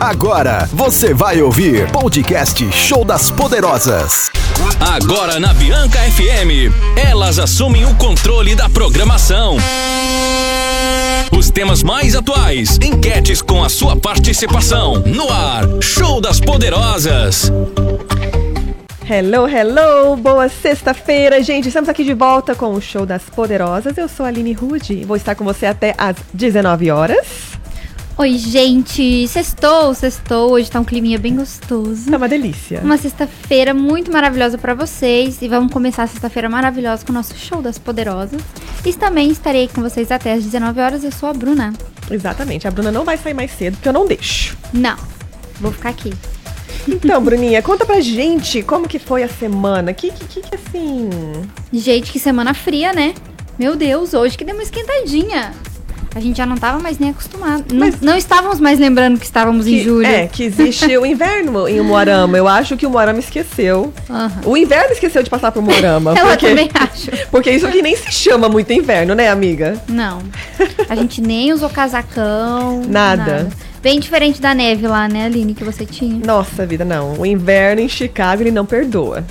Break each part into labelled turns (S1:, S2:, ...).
S1: Agora você vai ouvir podcast Show das Poderosas.
S2: Agora na Bianca FM, elas assumem o controle da programação. Os temas mais atuais, enquetes com a sua participação. No ar, Show das Poderosas.
S3: Hello, hello! Boa sexta-feira, gente! Estamos aqui de volta com o Show das Poderosas. Eu sou a Aline Rude. Vou estar com você até às 19 horas.
S4: Oi, gente! Sextou, sextou. Hoje tá um climinha bem gostoso.
S3: Tá uma delícia.
S4: Uma sexta-feira muito maravilhosa para vocês. E vamos começar a sexta-feira maravilhosa com o nosso Show das Poderosas. E também estarei com vocês até às 19 horas. Eu sou a Bruna.
S3: Exatamente. A Bruna não vai sair mais cedo, porque eu não deixo.
S4: Não, vou ficar aqui.
S3: Então, Bruninha, conta pra gente como que foi a semana. Que, que, que, que assim...
S4: Gente, que semana fria, né? Meu Deus, hoje que deu uma esquentadinha. A gente já não tava mais nem acostumado. Não, não estávamos mais lembrando que estávamos em
S3: que-
S4: julho.
S3: É, que existe o inverno em Moarama. Eu acho que o Moarama esqueceu.
S4: Aham.
S3: O inverno esqueceu de passar pro Moarama.
S4: Eu
S3: porque,
S4: também acho.
S3: porque isso aqui nem se chama muito inverno, né, amiga?
S4: Não. A gente nem usou casacão.
S3: Nada.
S4: Bem diferente da neve lá, né, Aline, que você tinha.
S3: Nossa vida, não. O inverno em Chicago, ele não perdoa.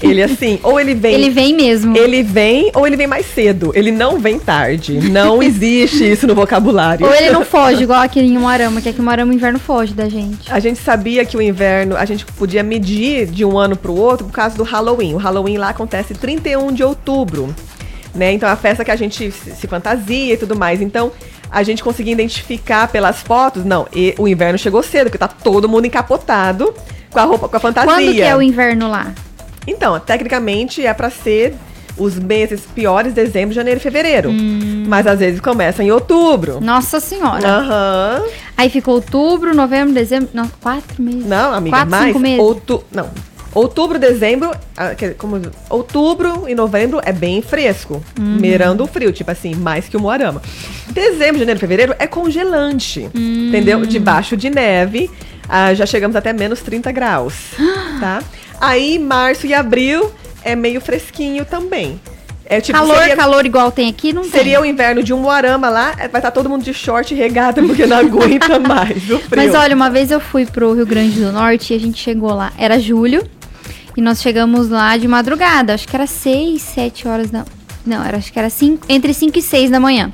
S3: Ele assim, ou ele vem...
S4: Ele vem mesmo.
S3: Ele vem ou ele vem mais cedo. Ele não vem tarde. Não existe isso no vocabulário.
S4: Ou ele não foge, igual aquele em Moarama, que aqui em Moarama o inverno foge da gente.
S3: A gente sabia que o inverno, a gente podia medir de um ano para o outro por causa do Halloween. O Halloween lá acontece 31 de outubro, né? Então é a festa que a gente se fantasia e tudo mais. Então a gente conseguia identificar pelas fotos, não, e o inverno chegou cedo, porque tá todo mundo encapotado com a roupa, com a fantasia.
S4: Quando que é o inverno lá?
S3: Então, tecnicamente é pra ser os meses piores, dezembro, janeiro e fevereiro.
S4: Hum.
S3: Mas às vezes começa em outubro.
S4: Nossa senhora.
S3: Aham.
S4: Aí ficou outubro, novembro, dezembro. Não, quatro meses.
S3: Não, amiga,
S4: Quatro,
S3: mais.
S4: cinco meses.
S3: Outu... Não. Outubro, dezembro, ah, como outubro e novembro é bem fresco,
S4: Uhum.
S3: mirando o frio, tipo assim, mais que o Moarama. Dezembro, janeiro, fevereiro é congelante,
S4: Hum.
S3: entendeu? Debaixo de neve, ah, já chegamos até menos 30 graus, tá? Aí março e abril é meio fresquinho também. É tipo
S4: calor,
S3: seria,
S4: calor igual tem aqui, não
S3: seria
S4: tem.
S3: o inverno de um Moarama lá, é, vai estar todo mundo de short regata porque não aguenta mais o frio.
S4: Mas olha, uma vez eu fui pro Rio Grande do Norte e a gente chegou lá. Era julho. E nós chegamos lá de madrugada. Acho que era 6, 7 horas da. Não, era, acho que era cinco, entre 5 e 6 da manhã.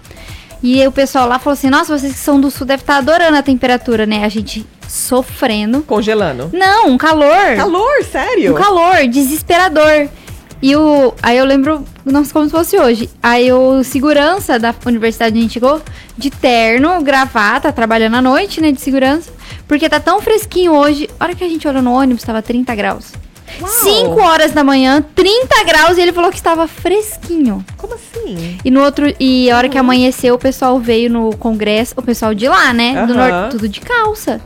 S4: E o pessoal lá falou assim: Nossa, vocês que são do sul devem estar adorando a temperatura, né? A gente sofrendo.
S3: Congelando.
S4: Não, um calor.
S3: Calor, sério?
S4: Um calor desesperador. E o. Aí eu lembro, nossa, como se fosse hoje. Aí o segurança da universidade onde a gente chegou, de terno, gravata, trabalhando à noite, né? De segurança. Porque tá tão fresquinho hoje. A hora que a gente olhou no ônibus, tava 30 graus.
S3: Uau.
S4: 5 horas da manhã, 30 graus, e ele falou que estava fresquinho.
S3: Como assim?
S4: E no outro. E a hora que amanheceu, o pessoal veio no congresso, o pessoal de lá, né? Do
S3: Aham.
S4: norte, tudo de calça.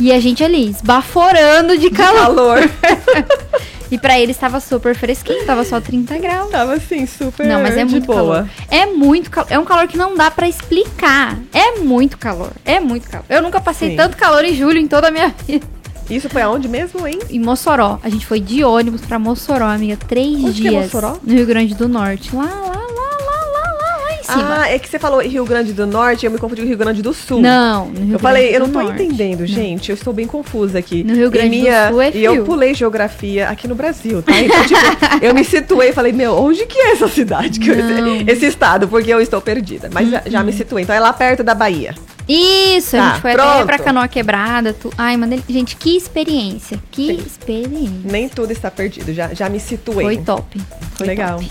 S4: E a gente ali, esbaforando de calor.
S3: Calor.
S4: E pra eles tava super fresquinho, tava só 30 graus.
S3: Tava assim, super
S4: Não, mas é
S3: de
S4: muito
S3: boa.
S4: calor. É muito calor. É um calor que não dá pra explicar. É muito calor. É muito calor. Eu nunca passei
S3: Sim.
S4: tanto calor em julho em toda a minha vida.
S3: Isso foi aonde mesmo, hein?
S4: Em Mossoró. A gente foi de ônibus pra Mossoró, amiga. Três
S3: Onde que é
S4: dias.
S3: Mossoró?
S4: No Rio Grande do Norte. Lá, lá, lá, lá, lá, lá, lá em cima.
S3: Ah, é que você falou Rio Grande do Norte, eu me confundi com Rio Grande do Sul.
S4: Não, no Rio
S3: Eu falei, eu não tô
S4: Norte.
S3: entendendo, gente. Eu estou bem confusa aqui.
S4: No Rio Grande
S3: e
S4: do
S3: minha,
S4: Sul é
S3: E eu
S4: frio.
S3: pulei geografia aqui no Brasil, tá? Então, tipo, eu me situei e falei, meu, onde que é essa cidade? Que eu-
S4: Não.
S3: esse, esse estado, porque eu estou perdida. Mas já, já me situei. Então é lá perto da Bahia.
S4: Isso, a
S3: Tá,
S4: gente foi até
S3: pronto.
S4: pra Canoa Quebrada. Tu... Ai, mano, gente, que experiência. Que
S3: Sim.
S4: experiência.
S3: Nem tudo está perdido. Já, já me situei.
S4: Foi top. Foi
S3: Legal.
S4: top.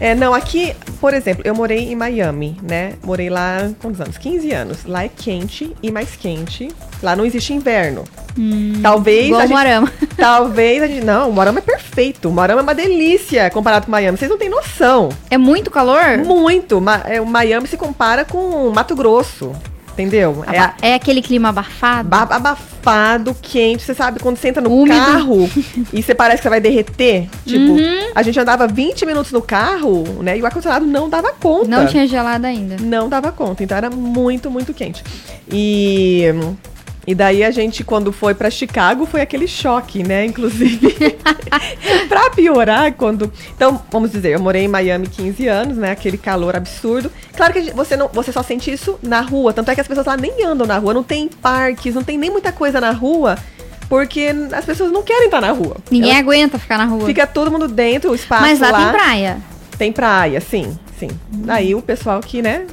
S3: É, não, aqui, por exemplo, eu morei em Miami, né? Morei lá, quantos anos? 15 anos. Lá é quente e mais quente. Lá não existe inverno. Talvez
S4: Hum, Igual
S3: a gente,
S4: Moarama.
S3: Talvez a gente. Não, o Moarama é perfeito. O Moarama é uma delícia comparado com Miami. Vocês não têm noção.
S4: É muito calor?
S3: Muito. Ma- é, o Miami se compara com Mato Grosso. Entendeu? É, a-
S4: É aquele clima abafado?
S3: ba- abafado, quente. Você sabe, quando você entra no
S4: Úmido.
S3: carro e você parece que você vai derreter. Tipo,
S4: Uhum.
S3: a gente andava 20 minutos no carro, né? E o ar-condicionado não dava conta.
S4: Não tinha gelado ainda.
S3: Não dava conta. Então era muito, muito quente. E. E daí a gente, quando foi pra Chicago, foi aquele choque, né? Inclusive, pra piorar, quando. Então, vamos dizer, eu morei em Miami 15 anos, né? Aquele calor absurdo. Claro que você, não, você só sente isso na rua. Tanto é que as pessoas lá nem andam na rua, não tem parques, não tem nem muita coisa na rua, porque as pessoas não querem estar na rua.
S4: Ninguém
S3: Elas-
S4: aguenta ficar na rua.
S3: Fica todo mundo dentro, o espaço
S4: Mas lá,
S3: lá
S4: tem praia.
S3: Tem praia, sim, sim. Aí o pessoal que, né,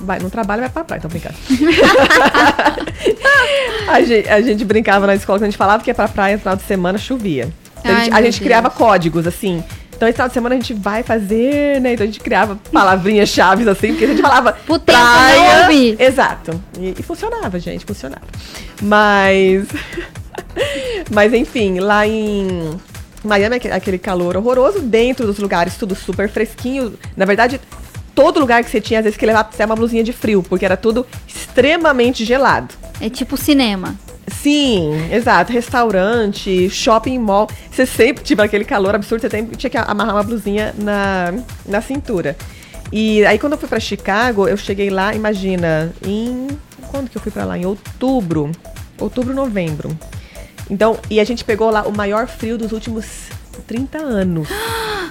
S3: vai, não trabalha vai pra praia, então brincando. a, gente, a gente brincava na escola, quando a gente falava que ia pra praia no final de semana, chovia. Então, a
S4: Ai,
S3: gente, a gente criava códigos, assim. Então, esse final de semana a gente vai fazer, né? Então a gente criava palavrinhas chaves, assim, porque a gente falava.
S4: Não ouvir.
S3: Exato. E, e funcionava, gente, funcionava. Mas. Mas enfim, lá em Miami, aque- aquele calor horroroso, dentro dos lugares tudo super fresquinho. Na verdade, todo lugar que você tinha, às vezes, que levar você uma blusinha de frio, porque era tudo extremamente gelado.
S4: É tipo cinema.
S3: Sim, exato. Restaurante, shopping mall. Você sempre tinha aquele calor absurdo, você sempre tinha que amarrar uma blusinha na, na cintura. E aí quando eu fui pra Chicago, eu cheguei lá, imagina, em. Quando que eu fui pra lá? Em outubro. Outubro, novembro. Então, e a gente pegou lá o maior frio dos últimos 30 anos.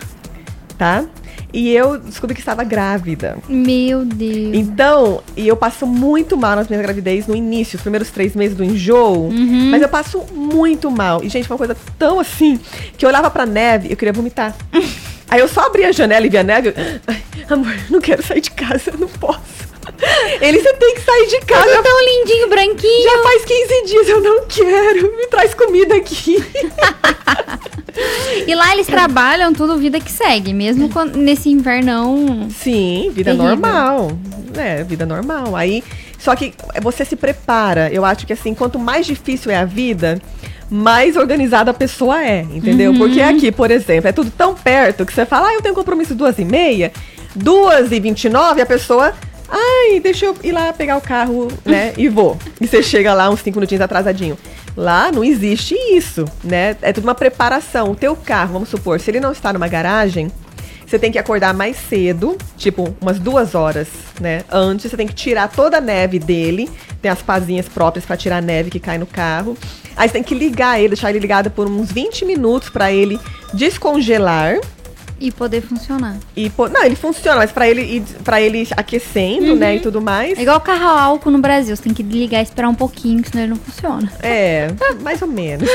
S3: tá? E eu descobri que estava grávida.
S4: Meu Deus.
S3: Então, e eu passo muito mal nas minhas gravidez no início, os primeiros três meses do enjoo.
S4: Uhum.
S3: Mas eu passo muito mal. E, gente, foi uma coisa tão assim que eu olhava pra neve e eu queria vomitar. Aí eu só abria a janela e via a neve. Eu, Ai, amor, não quero sair de casa, eu não posso. Ele, você tem que sair de casa.
S4: Você é tão lindinho, branquinho.
S3: Já faz 15 dias, eu não quero. Me traz comida aqui.
S4: E lá eles trabalham tudo vida que segue, mesmo quando- nesse invernão.
S3: Sim, vida
S4: Terrível.
S3: normal. É, vida normal. Aí, só que você se prepara. Eu acho que assim, quanto mais difícil é a vida, mais organizada a pessoa é, entendeu?
S4: Uhum.
S3: Porque aqui, por exemplo, é tudo tão perto que você fala, ah, eu tenho compromisso duas e meia, duas e vinte e nove, a pessoa, ai, deixa eu ir lá pegar o carro, né, e vou. E você chega lá uns cinco minutinhos atrasadinho. Lá não existe isso, né? É tudo uma preparação. O teu carro, vamos supor, se ele não está numa garagem, você tem que acordar mais cedo, tipo umas duas horas, né? Antes, você tem que tirar toda a neve dele. Tem as pazinhas próprias pra tirar a neve que cai no carro. Aí você tem que ligar ele, deixar ele ligado por uns 20 minutos pra ele descongelar.
S4: E poder funcionar.
S3: E pô, não, ele funciona, mas pra ele ir para ele aquecendo, né, e tudo mais.
S4: É igual carro a álcool no Brasil. Você tem que ligar e esperar um pouquinho, senão ele não funciona.
S3: É, mais ou menos.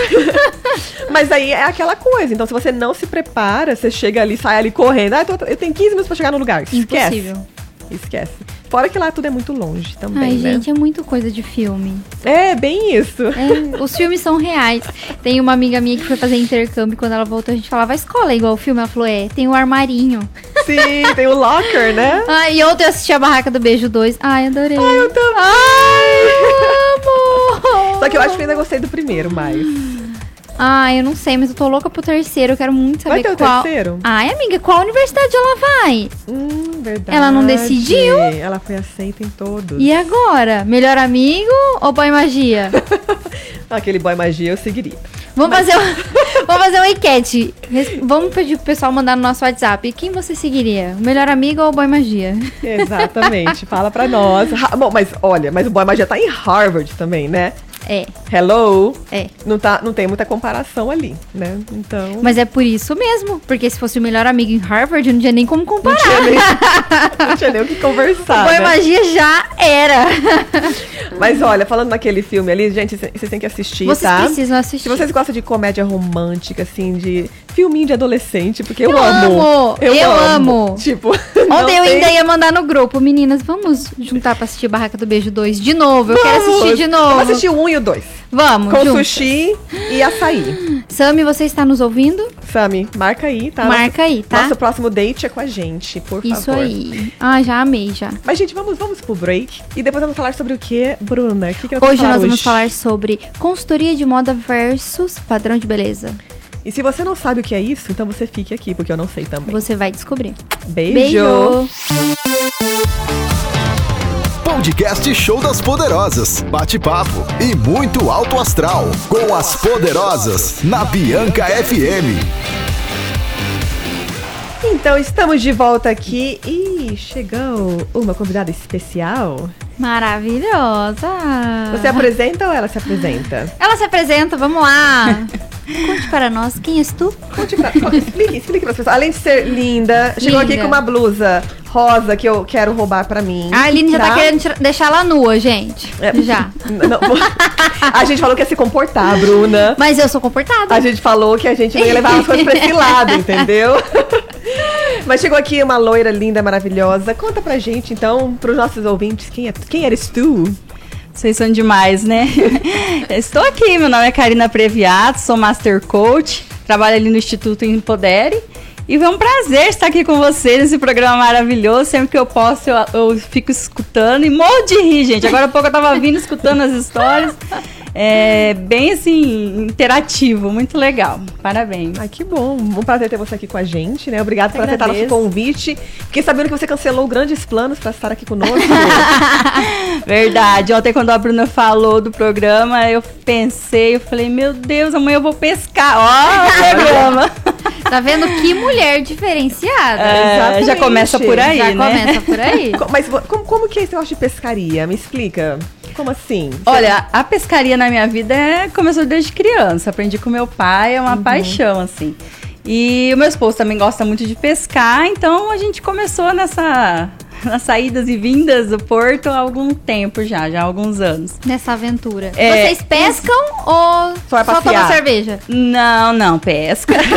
S3: Mas aí é aquela coisa. Então, se você não se prepara, você chega ali, sai ali correndo. Ah, eu, tô- eu tenho 15 minutos pra chegar no lugar. Esquece.
S4: Impossível.
S3: Esquece. Fora que lá tudo é muito longe também,
S4: Ai,
S3: né?
S4: gente, é muito coisa de filme.
S3: É, bem isso.
S4: É, os filmes são reais. Tem uma amiga minha que foi fazer intercâmbio e quando ela voltou, a gente falava, a escola é igual o filme. Ela falou, é, tem o armarinho.
S3: Sim, tem o locker, né?
S4: Ah, e ontem eu assisti a Barraca do Beijo 2. Ai, adorei.
S3: Ai, eu também.
S4: amo!
S3: Só que eu acho que eu ainda gostei do primeiro mais.
S4: Ai, eu não sei, mas eu tô louca pro terceiro. Eu quero muito saber
S3: Vai ter o
S4: qual.
S3: terceiro?
S4: Ai, amiga, qual universidade ela vai?
S3: Hum, verdade.
S4: Ela não decidiu?
S3: Ela foi aceita em todos.
S4: E agora? Melhor amigo ou boy magia?
S3: Aquele boy magia eu seguiria.
S4: Vamos fazer, um, vamos fazer uma enquete. Vamos pedir pro pessoal mandar no nosso WhatsApp. Quem você seguiria? O melhor amigo ou o boy magia?
S3: Exatamente. Fala pra nós. Bom, mas olha, mas o boy magia tá em Harvard também, né?
S4: É,
S3: Hello.
S4: é.
S3: Não, tá, não tem muita comparação ali, né? Então.
S4: Mas é por isso mesmo. Porque se fosse o melhor amigo em Harvard, não tinha nem como
S3: Não
S4: comparar.
S3: tinha, nem, não tinha nem o que conversar.
S4: boy
S3: né?
S4: magia já era.
S3: Mas olha, falando naquele filme ali, gente, cê- vocês têm que assistir,
S4: Vocês
S3: tá?
S4: precisam assistir.
S3: Se vocês gostam de comédia romântica, assim, de filminho de adolescente, porque eu,
S4: Eu
S3: amo.
S4: amo, eu amo.
S3: Tipo,
S4: Ontem eu ainda ia mandar no grupo. Meninas, vamos juntar pra assistir Barraca do Beijo 2 de novo. Eu quero
S3: Vamos.
S4: assistir de novo.
S3: Vamos assistir o um e o dois.
S4: Vamos,
S3: Com
S4: juntas.
S3: sushi e açaí.
S4: Sami, você está nos ouvindo?
S3: Sami, marca aí, tá?
S4: Marca aí, tá?
S3: Nosso próximo date é com a gente, por
S4: Isso
S3: favor.
S4: aí. Ah, já amei, já.
S3: Mas, gente, vamos, vamos pro break. E depois vamos falar sobre o que, Bruna? O que, que nós
S4: Hoje
S3: vamos
S4: nós vamos
S3: hoje?
S4: falar sobre consultoria de moda versus padrão de beleza.
S3: E se você não sabe o que é isso, então você fique aqui, porque eu não sei também.
S4: Você vai descobrir.
S3: Beijo!
S1: Podcast Show das Poderosas. Bate-papo e muito alto astral. Com as Poderosas. Na Bianca FM.
S3: Então, estamos de volta aqui e chegou uma convidada especial.
S4: Maravilhosa.
S3: Você apresenta ou ela se apresenta?
S4: Ela se apresenta, vamos lá. Conte para nós, quem és tu?
S3: Conte pra, explique, explique para as pessoas. Além de ser linda, chegou
S4: Linda.
S3: aqui com uma blusa rosa que eu quero roubar pra mim.
S4: A Aline já tá querendo tira- deixar ela nua, gente.
S3: É.
S4: Já.
S3: Não, a gente falou que ia se comportar, Bruna.
S4: Mas eu sou comportada.
S3: A gente falou que a gente não ia levar as coisas pra esse lado, entendeu? Mas chegou aqui uma loira linda, maravilhosa. Conta pra gente, então, pros nossos ouvintes, quem, é, quem eres tu?
S5: Vocês são demais, né? Estou aqui, meu nome é Karina Previato, sou Master Coach, trabalho ali no Instituto Empodere. E foi um prazer estar aqui com vocês nesse programa maravilhoso. Sempre que eu posso, eu, eu fico escutando e morro de rir, gente. Agora há pouco eu tava vindo escutando as histórias. É bem assim, interativo, muito legal. Parabéns.
S3: Ai, que bom. Um prazer ter você aqui com a gente, né? Obrigado por aceitar nosso convite. Fiquei sabendo que você cancelou grandes planos pra estar aqui conosco.
S5: Verdade. Ontem, quando a Bruna falou do programa, eu pensei, eu falei, meu Deus, amanhã eu vou pescar. Ó, o programa.
S4: Tá vendo que mulher diferenciada?
S5: É, já começa por aí,
S4: Já
S5: né?
S4: começa por aí.
S3: Mas como, como que é esse negócio de pescaria? Me explica. Como assim?
S5: Olha, a pescaria na minha vida é, começou desde criança. Aprendi com meu pai, é uma paixão, assim. E o meu esposo também gosta muito de pescar, então a gente começou nessa nas saídas e vindas do porto há algum tempo já, já há alguns anos.
S4: Nessa aventura.
S5: É,
S4: Vocês pescam ou
S3: Só é
S4: só cerveja?
S5: Não, não, pesca.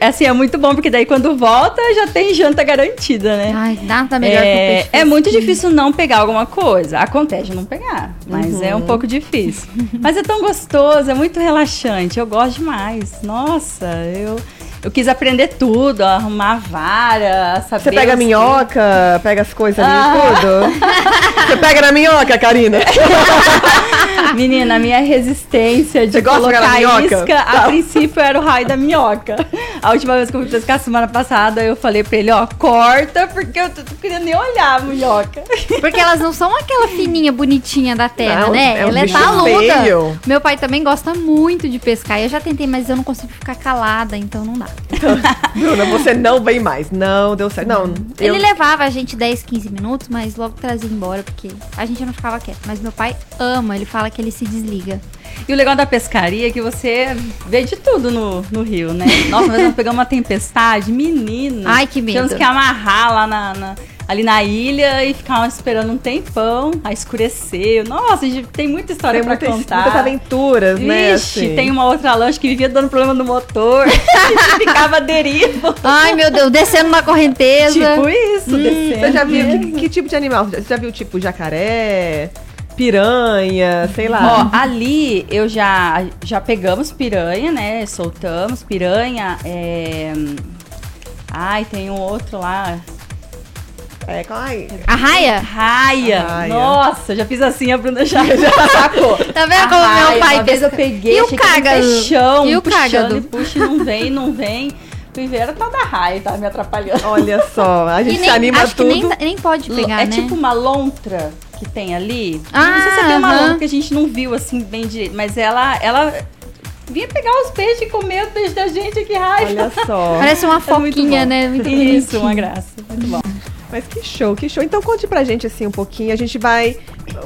S5: Assim, é muito bom, porque daí quando volta já tem janta garantida, né?
S4: Ai, nada melhor que o
S5: É,
S4: peixe
S5: é muito difícil não pegar alguma coisa. Acontece de não pegar, mas é um pouco difícil. Mas é tão gostoso, é muito relaxante. Eu gosto demais. Nossa, eu, eu quis aprender tudo, arrumar vara, saber.
S3: Você pega a minhoca, pega as coisas ali
S5: Ah.
S3: tudo? Você pega na minhoca, Karina?
S5: Menina, a minha resistência de
S3: Você
S5: colocar
S3: minhoca?
S5: isca, a
S3: Tá.
S5: princípio era o raio da minhoca. A última vez que eu fui pescar semana passada, eu falei pra ele, ó, corta, porque eu tô, tô querendo nem olhar a minhoca.
S4: Porque elas não são aquela fininha bonitinha da terra,
S3: Não,
S4: né?
S3: é um
S4: Ela é taluda.
S3: feio.
S4: Meu pai também gosta muito de pescar. Eu já tentei, mas eu não consigo ficar calada, então não dá.
S3: Bruna, você não vem mais. Não, deu certo. Não, eu...
S4: Ele levava a gente 10, 15 minutos, mas logo trazia embora, porque a gente não ficava quieto. Mas meu pai ama, ele fala que ele se desliga.
S5: E o legal da pescaria é que você vê de tudo no, no rio, né? Nossa, mas nós pegamos uma tempestade, menina.
S4: Ai, que medo.
S5: Tivemos que amarrar lá na, na- ali na ilha e ficar esperando um tempão, aí escureceu. Nossa, a gente tem muita história
S3: Tem
S5: pra
S3: muitas,
S5: contar.
S3: muitas aventuras, né?
S5: Ixi,
S3: assim.
S5: tem uma outra lanche que vivia dando problema no motor. a gente ficava deriva.
S4: Ai, meu Deus, descendo na correnteza.
S5: Tipo isso, descendo.
S3: Você já viu que, que tipo de animal? Você já viu tipo jacaré, piranha, sei lá?
S5: Ó, ali eu já, já pegamos piranha, né? Soltamos piranha. É... Ai, tem um outro lá.
S3: É, ai,
S4: A raia?
S5: Raia.
S3: Raia.
S5: Nossa, já fiz assim, a Bruna já, já sacou.
S4: Tá vendo
S5: A
S4: como
S5: raia,
S4: meu pai
S5: Uma vez eu peguei,
S4: E o cágado?
S5: peixão,
S4: E o cágado?
S5: E puxa, não vem, não vem. Era tal da raia, tava me atrapalhando.
S3: olha só, a gente
S4: E
S3: se
S4: nem,
S3: anima
S4: acho
S3: tudo.
S4: que nem, nem pode pegar,
S5: é
S4: né?
S5: tipo uma lontra que tem ali.
S4: Ah,
S5: não sei se tem uma
S4: aham.
S5: lontra que a gente não viu assim bem direito, mas ela, ela vinha pegar os peixes e comer os peixes da gente, que raiva.
S3: Olha só.
S4: Parece uma
S5: É muito
S4: foquinha, né? Muito
S5: Isso,
S4: bonitinho.
S5: uma graça. Muito bom.
S3: Mas que show, que show. Então conte pra gente assim um pouquinho. A gente vai.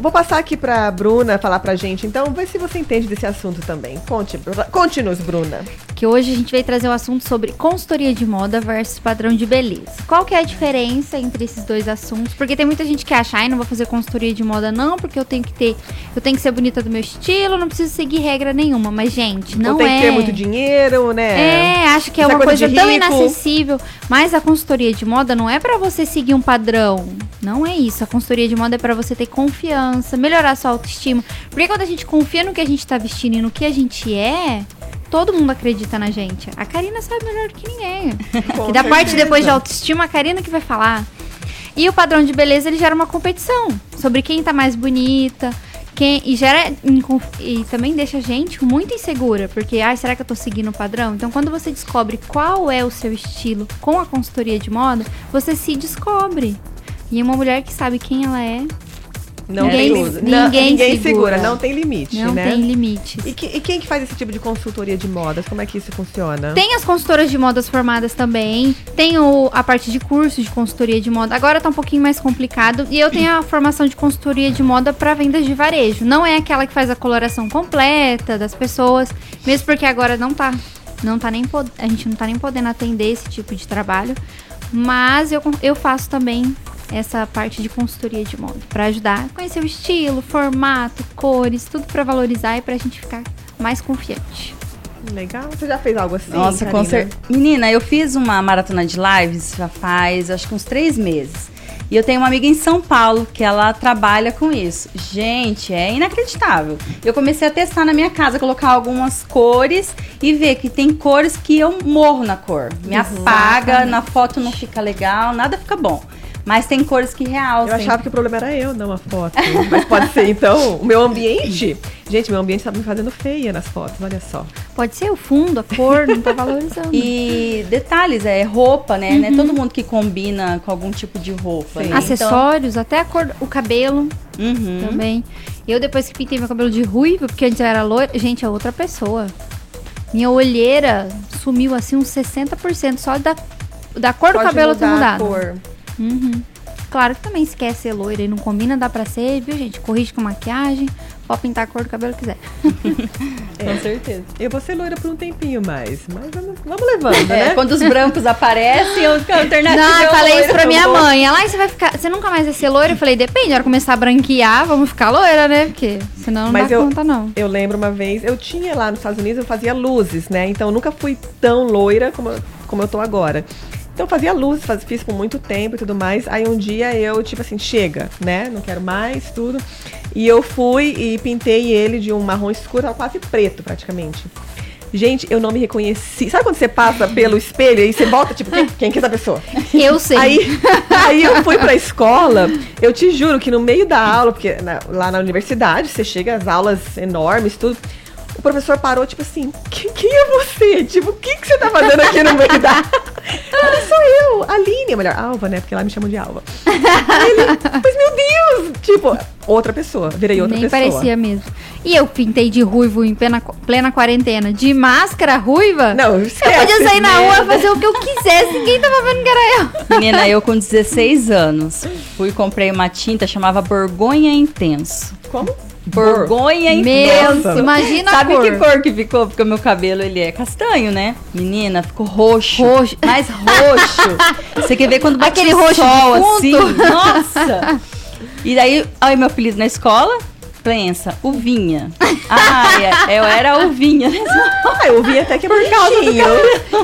S3: Vou passar aqui pra Bruna falar pra gente. Então, vê se você entende desse assunto também. Conte, Bruna. Conte-nos, Bruna.
S4: Que hoje a gente vai trazer o assunto sobre consultoria de moda versus padrão de beleza. Qual que é a diferença entre esses dois assuntos? Porque tem muita gente que acha, ai, não vou fazer consultoria de moda não, porque eu tenho que ter, eu tenho que ser bonita do meu estilo, não preciso seguir regra nenhuma. Mas gente, não
S3: Ou tem
S4: é.
S3: que ter muito dinheiro, né?
S4: É, acho que é
S3: Essa
S4: uma
S3: coisa
S4: coisa tão inacessível. Mas a consultoria de moda não é pra você seguir um padrão. Não é isso. A consultoria de moda é pra você ter confiança, melhorar sua autoestima. Porque quando a gente confia no que a gente tá vestindo e no que a gente é, todo mundo acredita na gente. A Karina sabe melhor que ninguém.
S3: Com
S4: e da parte depois de autoestima, a Karina que vai falar. E o padrão de beleza, ele gera uma competição sobre quem tá mais bonita. Quem, e gera e também deixa a gente muito insegura, porque ai, será que eu tô seguindo o padrão? Então, quando você descobre qual é o seu estilo com a consultoria de moda, você se descobre. E uma mulher que sabe quem ela é,
S3: Não
S4: Ninguém-
S3: tem
S4: ninguém
S3: ninguém segura.
S4: segura.
S3: não tem limite,
S4: Não
S3: né?
S4: tem limites.
S3: E, que- e quem que faz esse tipo de consultoria de modas? Como é que isso funciona?
S4: Tem as consultoras de modas formadas também. Tem o- a parte de curso de consultoria de moda. Agora tá um pouquinho mais complicado. E eu tenho a formação de consultoria de moda para vendas de varejo. Não é aquela que faz a coloração completa das pessoas. Mesmo porque agora não tá. Não tá nem pod- a gente não tá nem podendo atender esse tipo de trabalho. Mas eu, eu faço também essa parte de consultoria de moda. para ajudar a conhecer o estilo, formato, cores, tudo para valorizar e pra gente ficar mais confiante.
S3: Legal. Você já fez algo assim?
S5: Nossa, com certeza. Menina, eu fiz uma maratona de lives já faz acho que uns três meses. E eu tenho uma amiga em São Paulo que ela trabalha com isso. Gente, é inacreditável. Eu comecei a testar na minha casa, colocar algumas cores e ver que tem cores que eu morro na cor. Me apaga, na foto não fica legal, nada fica bom. Mas tem cores que
S3: Eu
S5: realçam.
S3: achava que o problema era eu, não a foto. Mas pode ser, então, o meu ambiente. Gente, meu ambiente tá me fazendo feia nas fotos, olha só.
S4: Pode ser o fundo, a cor, não tá valorizando.
S5: E detalhes, é roupa, né? É todo mundo que combina com algum tipo de roupa. Né?
S4: Acessórios, até a cor, o cabelo
S5: Então, uhum.
S4: também. Eu depois que pintei meu cabelo de ruivo, porque antes eu era loira, gente, é outra pessoa. Minha olheira sumiu assim uns 60% só da, da cor do
S3: Pode
S4: cabelo ter mudado. Uhum. Claro que também se quer ser loira e não combina, dá pra ser, viu, gente? Corrige com maquiagem, pode pintar a cor do cabelo que quiser.
S5: Com certeza.
S3: Eu vou ser loira por um tempinho mais, mas vamos, vamos levando,
S5: É,
S3: né?
S5: quando os brancos aparecem, eu a alternativa
S4: Não,
S5: é
S4: eu falei isso pra minha mãe. Ela, "Ai, você vai ficar. Você nunca mais vai ser loira? Eu falei, depende, na hora começar a branquear, vamos ficar loira, né? Porque senão não
S3: Mas
S4: dá
S3: eu-
S4: conta, não.
S3: Eu lembro uma vez, eu tinha lá nos Estados Unidos, eu fazia luzes, né? Então eu nunca fui tão loira como, como eu tô agora. Então fazia luzes, faz, fiz por muito tempo e tudo mais. Aí um dia eu, tipo assim, chega, né? Não quero mais, tudo. E eu fui e pintei ele de um marrom escuro, tava quase preto praticamente. Gente, eu não me reconheci. Sabe quando você passa pelo espelho e você volta, tipo, quem, quem que é essa pessoa?
S4: Eu sei.
S3: Aí, aí eu fui pra escola, eu te juro que no meio da aula, porque na- lá na universidade você chega às aulas enormes, tudo. O professor parou, tipo assim, quem, quem é você? Tipo, o que, que você tá fazendo aqui no meio da. Eu falei, sou eu, Aline, é melhor, Alva, né? Porque lá me chamam de Alva. Ele, mas meu Deus! Tipo, outra pessoa, virei outra
S4: Nem
S3: pessoa.
S4: parecia mesmo. E eu pintei de ruivo em plena, plena quarentena. De máscara ruiva?
S3: Não,
S4: Eu
S3: esquece,
S4: podia sair na
S3: né?
S4: rua fazer o que eu quisesse, ninguém tava vendo que era eu.
S5: Menina, eu com 16 anos, fui e comprei uma tinta, chamava Borgonha Intenso.
S3: Como?
S5: Borgonha
S4: Meu,
S5: Intenso.
S4: imagina
S5: Sabe
S4: a cor.
S5: que cor que ficou? Porque o meu cabelo, ele é castanho, né? Menina, ficou roxo.
S4: Roxo.
S5: Mais roxo. Você quer ver quando bate
S4: Aquele
S5: o
S4: roxo
S5: sol, assim? Nossa! E daí, aí meu apelido na escola, prensa, uvinha. Ai, é- eu era uvinha.
S3: Ah, eu vi até que é bonitinho.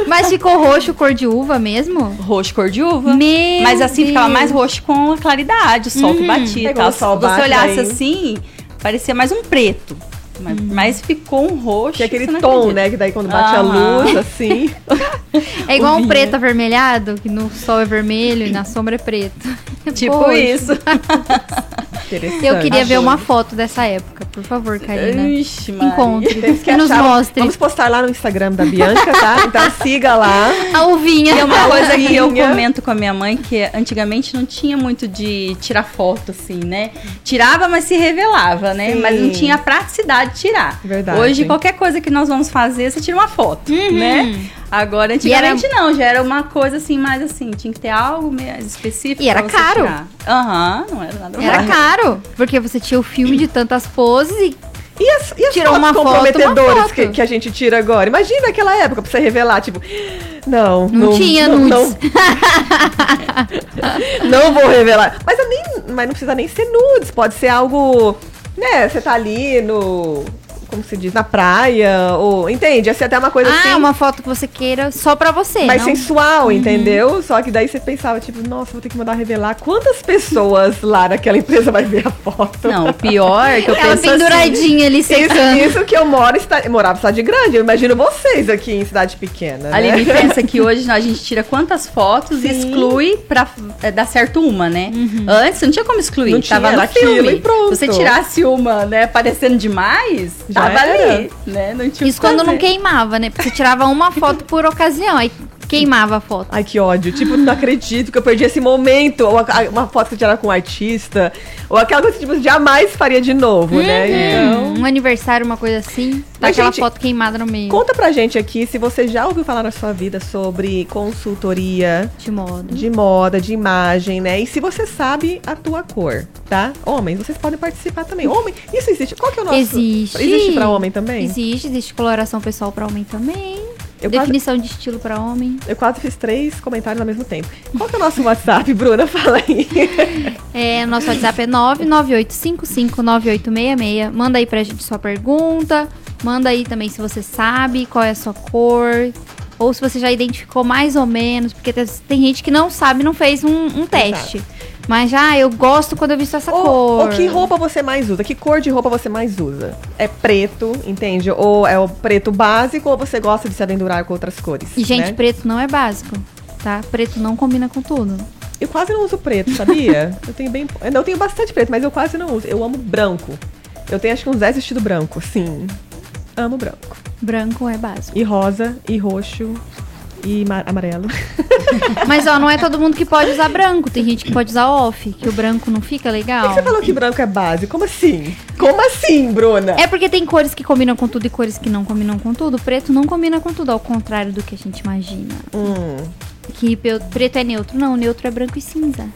S4: Mas ficou roxo, cor de uva mesmo?
S5: Roxo cor de uva.
S4: Meu
S5: Mas assim ficava
S4: Deus.
S5: mais roxo com a claridade, o sol que batia e
S3: Pegou
S5: tal.
S3: o sol
S5: Se você olhasse
S3: daí.
S5: assim, parecia mais um preto. Mas, mas ficou um roxo.
S3: Que é aquele tom,
S5: acredita.
S3: né? Que daí quando bate a
S5: Aham.
S3: luz, assim.
S4: É igual um preto avermelhado, que no sol é vermelho e na sombra é preto.
S5: Tipo
S4: Roxo.
S5: isso.
S3: Interessante.
S4: Eu queria ver uma foto dessa época, por favor, Karina.
S5: Ixi, Maria.
S4: Encontre,
S3: Temos
S4: que nos
S3: achar-
S4: mostre.
S3: Vamos postar lá no Instagram da Bianca, tá? Então siga lá.
S4: A uvinha.
S5: E é uma coisa que eu comento com a minha mãe, que antigamente não tinha muito de tirar foto, assim, né? Tirava, mas se revelava, né?
S3: Sim.
S5: Mas não tinha a praticidade de tirar.
S3: Verdade.
S5: Hoje, qualquer coisa que nós vamos fazer, você tira uma foto, né? Agora, antigamente não, já era uma coisa assim, mais assim, tinha que ter algo mais específico.
S4: E era caro.
S5: Aham, não era nada
S4: Era caro, porque você tinha o filme de tantas poses e
S3: E as, e as
S4: Tirou
S3: fotos
S4: uma foto,
S3: comprometedoras
S4: uma foto.
S3: Que, que a gente tira agora? Imagina aquela época pra você revelar, tipo, não,
S4: Não tinha
S3: não,
S4: nudes.
S3: Não, não vou revelar. Mas, nem, mas não precisa nem ser nudes, pode ser algo, né? Você tá ali no, como se diz, na praia, ou, entende? Ia ser até uma coisa
S4: ah,
S3: assim.
S4: uma foto que você queira só pra você,
S3: mais
S4: não? Uhum.
S3: sensual, entendeu? Só que daí você pensava, tipo, nossa, vou ter que mandar revelar quantas pessoas lá naquela empresa vai ver a foto.
S5: Não, o pior é que eu
S4: Ela
S5: penso assim,
S4: penduradinha ali
S3: Isso,
S4: secando.
S3: isso que eu moro, eu morava em cidade grande. Eu imagino vocês aqui em cidade pequena. Né?
S5: Lili pensa que hoje a gente tira quantas fotos e
S3: Sim.
S5: exclui pra é, dar certo uma, né? Antes não tinha como excluir,
S3: Não tinha,
S5: tava no
S3: era aquilo
S5: filme.
S3: e pronto.
S5: Se você tirasse uma, né, parecendo demais,
S3: Já
S5: tava
S3: era.
S5: ali, né? Não tinha
S4: Isso quando não queimava, né? Porque você tirava uma foto por ocasião. Aí Queimava a foto.
S3: Ai, que ódio. Tipo, não acredito que eu perdi esse momento. Ou a- uma foto que tiraram com um artista. Ou aquela coisa que, tipo, jamais faria de novo, né? Então.
S4: Um aniversário, uma coisa assim. Tá
S3: Mas,
S4: aquela
S3: gente,
S4: foto queimada no meio.
S3: Conta pra gente aqui se você já ouviu falar na sua vida sobre consultoria
S4: De moda.
S3: de moda, de imagem, né? E se você sabe a tua cor, tá? Homens, vocês podem participar também. Homem, isso existe. Qual que é o nosso?
S4: Existe.
S3: Existe pra homem também?
S4: Existe, existe coloração pessoal pra homem também.
S3: Eu quase-
S4: Definição de estilo pra homem.
S3: Eu quase fiz três comentários ao mesmo tempo. Qual que é o nosso WhatsApp, Bruna? Fala aí.
S4: É, nosso WhatsApp é 998559866. Manda aí pra gente sua pergunta. Manda aí também se você sabe qual é a sua cor. Ou se você já identificou mais ou menos. Porque tem, tem gente que não sabe, não fez um, um teste. Mas já, eu gosto quando eu visto essa
S3: Ou,
S4: cor.
S3: ou que roupa você mais usa? Que cor de roupa você mais usa? É preto, entende? Ou é o preto básico ou você gosta de se aventurar com outras cores?
S4: E, gente,
S3: né?
S4: preto não é básico, tá? Preto não combina com tudo.
S3: Eu quase não uso preto, sabia? eu tenho bem. Eu tenho bastante preto, mas eu quase não uso. Eu amo branco. Eu tenho acho que uns 10 vestidos branco, sim. Amo branco.
S4: Branco é básico.
S3: E rosa, e roxo, e ma- amarelo.
S4: Mas, ó, não é todo mundo que pode usar branco. Tem gente que pode usar off, que o branco não fica
S3: Por
S4: legal.
S3: que você falou que branco é base? Como assim? Como assim, Bruna?
S4: É porque tem cores que combinam com tudo e cores que não combinam com tudo. Preto não combina com tudo, ao contrário do que a gente imagina.
S3: Hum,
S4: Que preto é neutro. Não, neutro é branco e cinza.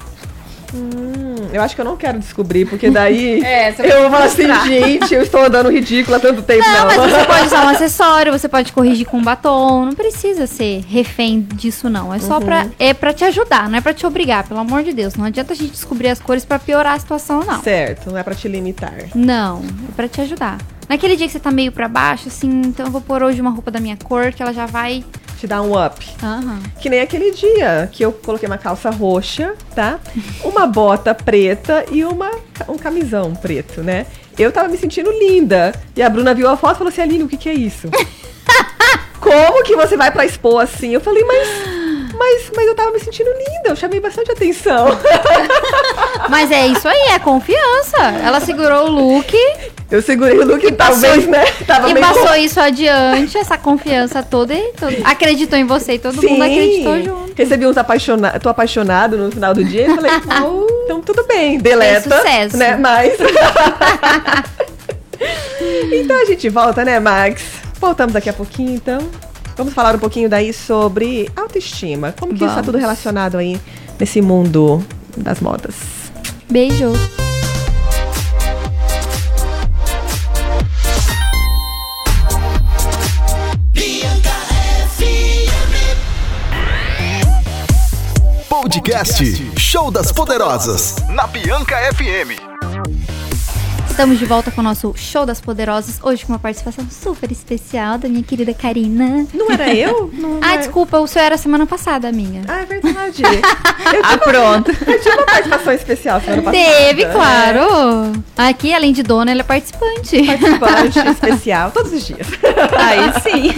S3: Hum, eu acho que eu não quero descobrir, porque daí
S4: É,
S3: eu vou falar assim, gente, eu estou andando ridícula há tanto tempo.
S4: Não,
S3: Não,
S4: mas você pode usar um acessório, você pode corrigir com um batom. Não precisa ser refém disso, não. É só pra, é pra te ajudar, não é pra te obrigar, pelo amor de Deus. Não adianta a gente descobrir as cores pra piorar a situação, não.
S3: Certo, não é pra te limitar.
S4: Não, é pra te ajudar. Naquele dia que você tá meio pra baixo, assim, então eu vou pôr hoje uma roupa da minha cor, que ela já vai.
S3: Te dá um up.
S4: Aham.
S3: Que nem aquele dia que eu coloquei uma calça roxa, tá? Uma bota preta e uma, um camisão preto, né? Eu tava me sentindo linda. E a Bruna viu a foto e falou assim, Aline, o que que é isso? Como que você vai pra expor assim? Eu falei, mas, mas, mas eu tava me sentindo linda. Eu chamei bastante atenção.
S4: Mas é isso aí, é confiança. Ela segurou o look
S3: Eu segurei o look,
S4: E passou-
S3: talvez, né? Tava
S4: e passou isso adiante, essa confiança toda e todo- acreditou em você e todo mundo acreditou junto.
S3: Recebi uns apaixonados, tô apaixonado no final do dia. Eu falei, "Oh, então tudo bem, deleta.
S4: sucesso.
S3: Né? Mas. então a gente volta, né, Max? Voltamos daqui a pouquinho, então. Vamos falar um pouquinho daí sobre autoestima. Como que isso está
S4: Vamos.
S3: tudo relacionado aí nesse mundo das modas?
S4: Beijo.
S1: Podcast Show das Poderosas na Bianca FM.
S4: Estamos de volta com o nosso Show das Poderosas, hoje com uma participação super especial da minha querida Karina.
S3: Não era eu? Não
S4: Ah,
S3: é-
S4: desculpa, o seu era semana passada, minha.
S3: Ah, é verdade. Eu
S5: Ah, pronto.
S3: Eu tive uma participação especial semana passada.
S4: Teve,
S3: né?
S4: claro. Aqui, além de dona, ela é participante.
S3: Participante especial, todos os dias.
S5: Aí sim.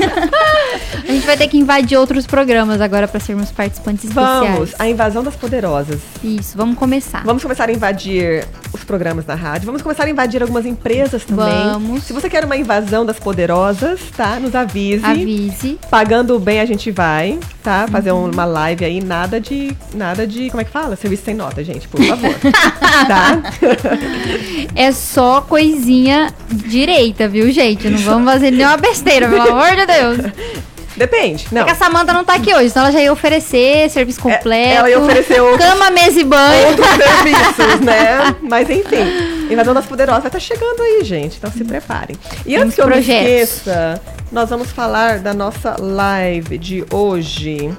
S4: A gente vai ter que invadir outros programas agora para sermos participantes especiais.
S3: Vamos, a invasão das poderosas.
S4: Isso, vamos começar.
S3: Vamos começar a invadir os programas na rádio. Vamos começar a invadir algumas empresas também.
S4: Vamos.
S3: Se você quer uma invasão das poderosas, tá? Nos avise.
S4: Avise.
S3: Pagando bem a gente vai, tá? Fazer um- uma live aí, nada de. Nada de. Como é que fala? Serviço sem nota, gente, por favor. tá?
S4: É só coisinha direita, viu, gente? Não vamos fazer nenhuma besteira, pelo amor de Deus.
S3: Depende. Não.
S4: É que a Samanta não tá aqui hoje, senão ela já ia oferecer serviço completo.
S3: ela ia oferecer outros-
S4: Cama, mesa e banho.
S3: outros serviços, né? Mas enfim, Invasão das Poderosas estar chegando aí, gente. Então se preparem. E antes que eu me
S4: projetos.
S3: esqueça, nós vamos falar da nossa live de hoje.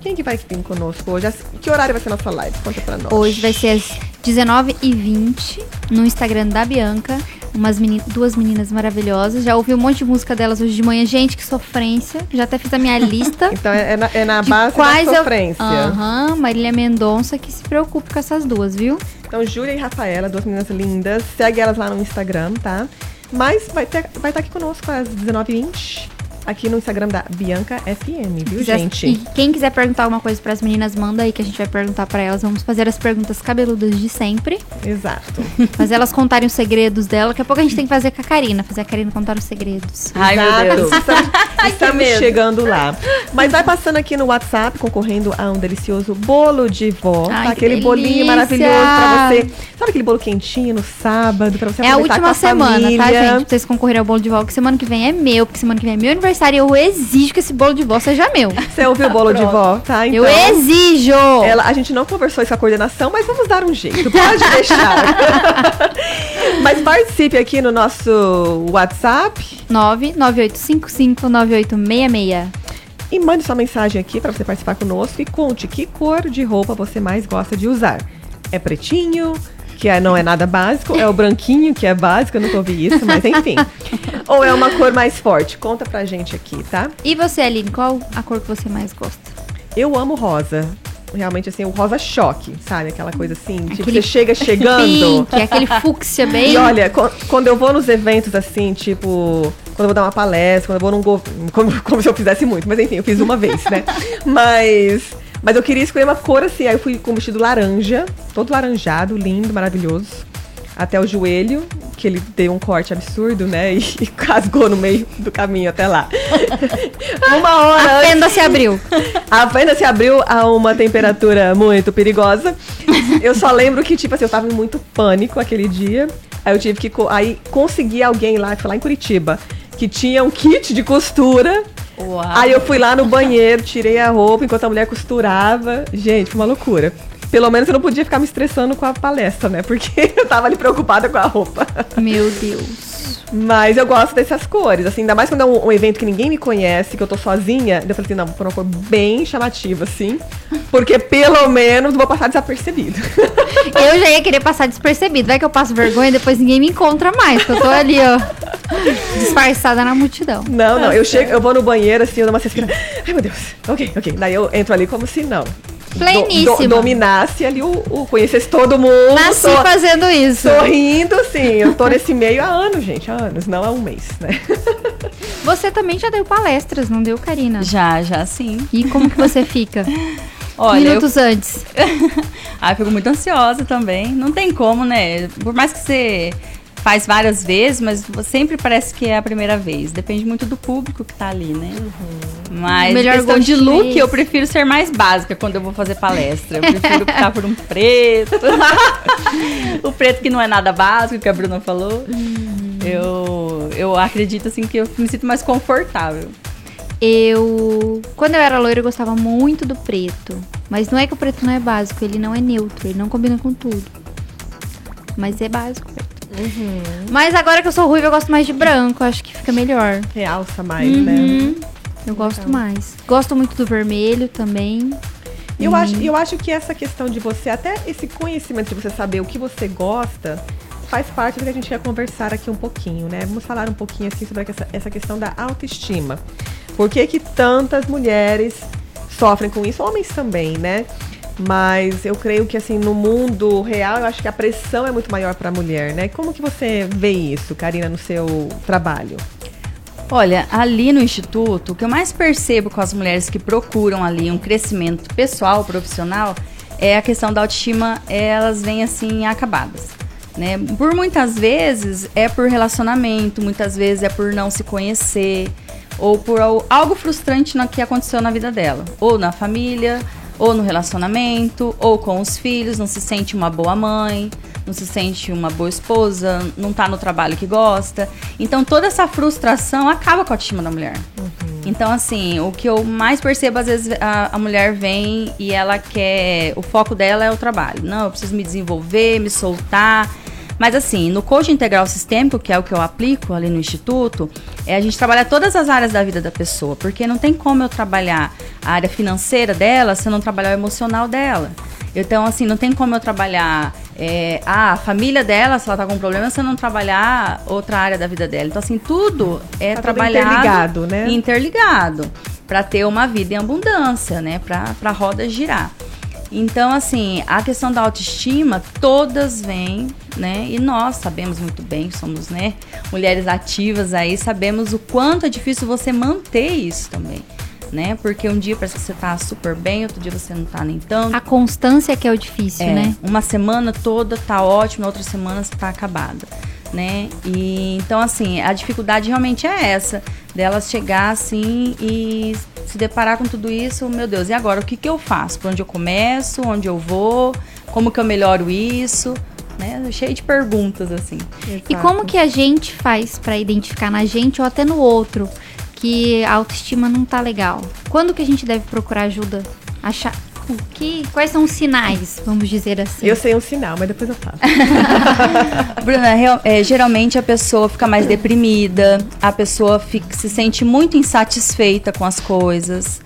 S3: Quem que vai vir conosco hoje? Que horário vai ser a nossa live? Conta pra nós.
S4: Hoje vai ser às 19h20 no Instagram da Bianca. Umas meni- duas meninas maravilhosas. Já ouvi um monte de música delas hoje de manhã. Gente, que sofrência. Já até fiz a minha lista.
S3: Então é é na, é na base
S4: quais
S3: da
S4: eu-
S3: sofrência.
S4: Aham, Marília Mendonça, que se preocupe com essas duas, viu?
S3: Então, Júlia e Rafaela, duas meninas lindas. Segue elas lá no Instagram, tá? Mas vai estar vai tá aqui conosco às 19h20. Aqui no Instagram da Bianca FM, viu,
S4: Quiser-
S3: gente?
S4: E quem quiser perguntar alguma coisa pras meninas, manda aí que a gente vai perguntar pra elas. Vamos fazer as perguntas cabeludas de sempre.
S3: Exato.
S4: Mas elas contarem os segredos dela. Daqui a pouco a gente tem que fazer com a Karina. Fazer a Karina contar os segredos.
S5: Ai, meu
S3: Exato.
S5: Deus.
S3: Estamos, estamos chegando lá. Mas vai passando aqui no WhatsApp, concorrendo a um delicioso bolo de vó.
S4: Ai,
S3: tá?
S4: que
S3: Aquele bolinho maravilhoso pra você. Sabe aquele bolo quentinho no sábado, pra você
S4: É a última semana,
S3: família.
S4: tá, gente? Pra vocês concorrerem ao bolo de volta, que semana que vem é meu, porque semana que vem é meu aniversário e eu exijo que esse bolo de vó seja meu.
S3: Você ouviu o bolo de vó, tá?
S4: eu exijo!
S3: Ela, a gente não conversou isso com a coordenação, mas vamos dar um jeito. Pode deixar. mas participe aqui no nosso WhatsApp
S4: 998559866.
S3: e mande sua mensagem aqui para você participar conosco e conte que cor de roupa você mais gosta de usar. É pretinho, que é- não é nada básico, é o branquinho que é básico, eu nunca ouvi isso, mas enfim. Ou é uma cor mais forte? Conta pra gente aqui, tá?
S4: E você, Aline, qual a cor que você mais gosta?
S3: Eu amo rosa. Realmente, assim, o rosa choque, sabe? Aquela coisa assim, tipo,
S4: Aquele
S3: você chega chegando.
S4: Pink, aquele fúcsia bem.
S3: E olha, quando eu vou nos eventos assim, tipo, quando eu vou dar uma palestra, quando eu vou num go... como, como se eu fizesse muito, mas enfim, eu fiz uma vez, né? Mas mas eu queria escolher uma cor assim, aí eu fui com um vestido laranja, todo laranjado, lindo, maravilhoso. Até o joelho, que ele deu um corte absurdo, né? E, e casgou no meio do caminho até lá. uma hora
S4: a
S3: antes.
S4: fenda se abriu.
S3: A fenda se abriu a uma temperatura muito perigosa. Eu só lembro que, tipo assim, eu tava em muito pânico aquele dia. Aí eu tive que. Aí consegui alguém lá, que foi lá em Curitiba, que tinha um kit de costura.
S5: Uau.
S3: Aí eu fui lá no banheiro, tirei a roupa enquanto a mulher costurava. Gente, foi uma loucura. Pelo menos eu não podia ficar me estressando com a palestra, né? Porque eu tava ali preocupada com a roupa.
S4: Meu Deus.
S3: Mas eu gosto dessas cores, assim, ainda mais quando é um, um evento que ninguém me conhece, que eu tô sozinha. Eu falei assim, não, vou pôr uma cor bem chamativa, assim. Porque pelo menos vou passar desapercebido.
S4: Eu já ia querer passar despercebido. Vai que eu passo vergonha e depois ninguém me encontra mais. Que eu tô ali, ó. Disfarçada na multidão.
S3: Não, não, eu chego, eu vou no banheiro, assim, eu dou uma respirada. Ai, meu Deus. Ok, ok. Daí eu entro ali como se não. Do-
S4: Pleníssima.
S3: dominasse ali o, o. Conhecesse todo mundo.
S4: Nasci
S3: sou-
S4: fazendo isso.
S3: Sorrindo, sim. Eu tô nesse meio há anos, gente. Há anos, não há um mês, né?
S4: Você também já deu palestras, não deu, Karina?
S5: Já, já sim.
S4: E como que você fica?
S5: Olha, eu,
S4: Minutos antes.
S5: ah, eu fico muito ansiosa também. Não tem como, né? Por mais que você faz várias vezes, mas sempre parece que é a primeira vez. Depende muito do público que tá ali, né? Mas
S4: Melhor
S5: questão de look,
S4: vez.
S5: eu prefiro ser mais básica quando eu vou fazer palestra. Eu prefiro optar por um preto. o preto que não é nada básico, que a Bruna falou. Eu, eu acredito assim que eu me sinto mais confortável.
S4: Eu. Quando eu era loira, eu gostava muito do preto. Mas não é que o preto não é básico, ele não é neutro, ele não combina com tudo. Mas é básico. preto. Mas agora que eu sou ruiva, eu gosto mais de branco, acho que fica melhor.
S3: Realça mais, né?
S4: Uhum. Eu gosto mais. Gosto muito do vermelho também.
S3: Eu acho, eu acho que essa questão de você, até esse conhecimento de você saber o que você gosta, faz parte do que a gente quer conversar aqui um pouquinho, né? Vamos falar um pouquinho assim sobre essa, essa questão da autoestima. Por que, que tantas mulheres sofrem com isso? Homens também, né? Mas eu creio que assim, no mundo real, eu acho que a pressão é muito maior para a mulher, né? Como que você vê isso, Karina, no seu trabalho?
S5: Olha, ali no instituto, o que eu mais percebo com as mulheres que procuram ali um crescimento pessoal, profissional, é a questão da autoestima, elas vêm assim acabadas. Né? Por muitas vezes é por relacionamento, muitas vezes é por não se conhecer, ou por al- algo frustrante que aconteceu na vida dela, ou na família, ou no relacionamento, ou com os filhos, não se sente uma boa mãe, não se sente uma boa esposa, não tá no trabalho que gosta. Então toda essa frustração acaba com a autoestima da mulher. Então, assim, o que eu mais percebo, às vezes, a, a mulher vem e ela quer. O foco dela é o trabalho. Não, eu preciso me desenvolver, me soltar. Mas assim, no coaching integral sistêmico, que é o que eu aplico ali no instituto, é a gente trabalhar todas as áreas da vida da pessoa, porque não tem como eu trabalhar a área financeira dela se eu não trabalhar o emocional dela. Então, assim, não tem como eu trabalhar é, a família dela, se ela tá com problema, se eu não trabalhar outra área da vida dela. Então, assim, tudo é
S3: Tá
S5: trabalhado
S3: interligado, né?
S5: interligado para ter uma vida em abundância, né? Para a roda girar. Então, assim, a questão da autoestima, todas vêm, né? E nós sabemos muito bem, somos, né, mulheres ativas aí, sabemos o quanto é difícil você manter isso também. Né? Porque um dia parece que você tá super bem, outro dia você não tá nem tanto.
S4: A constância que é o difícil,
S5: É,
S4: né?
S5: Uma semana toda tá ótima, outra semana você tá acabada, né? E então assim, a dificuldade realmente é essa, delas chegar assim e se deparar com tudo isso, meu Deus, e agora o que que eu faço? Por onde eu começo? Onde eu vou? Como que eu melhoro isso? Né? Cheio de perguntas assim.
S4: E como que a gente faz pra identificar na gente ou até no outro que a autoestima não tá legal? Quando que a gente deve procurar ajuda? Achar o que, quais são os sinais, vamos dizer assim?
S3: Eu sei um sinal, mas depois eu falo.
S5: Bruna, real- é, geralmente a pessoa fica mais deprimida, a pessoa fica- se sente muito insatisfeita com as coisas,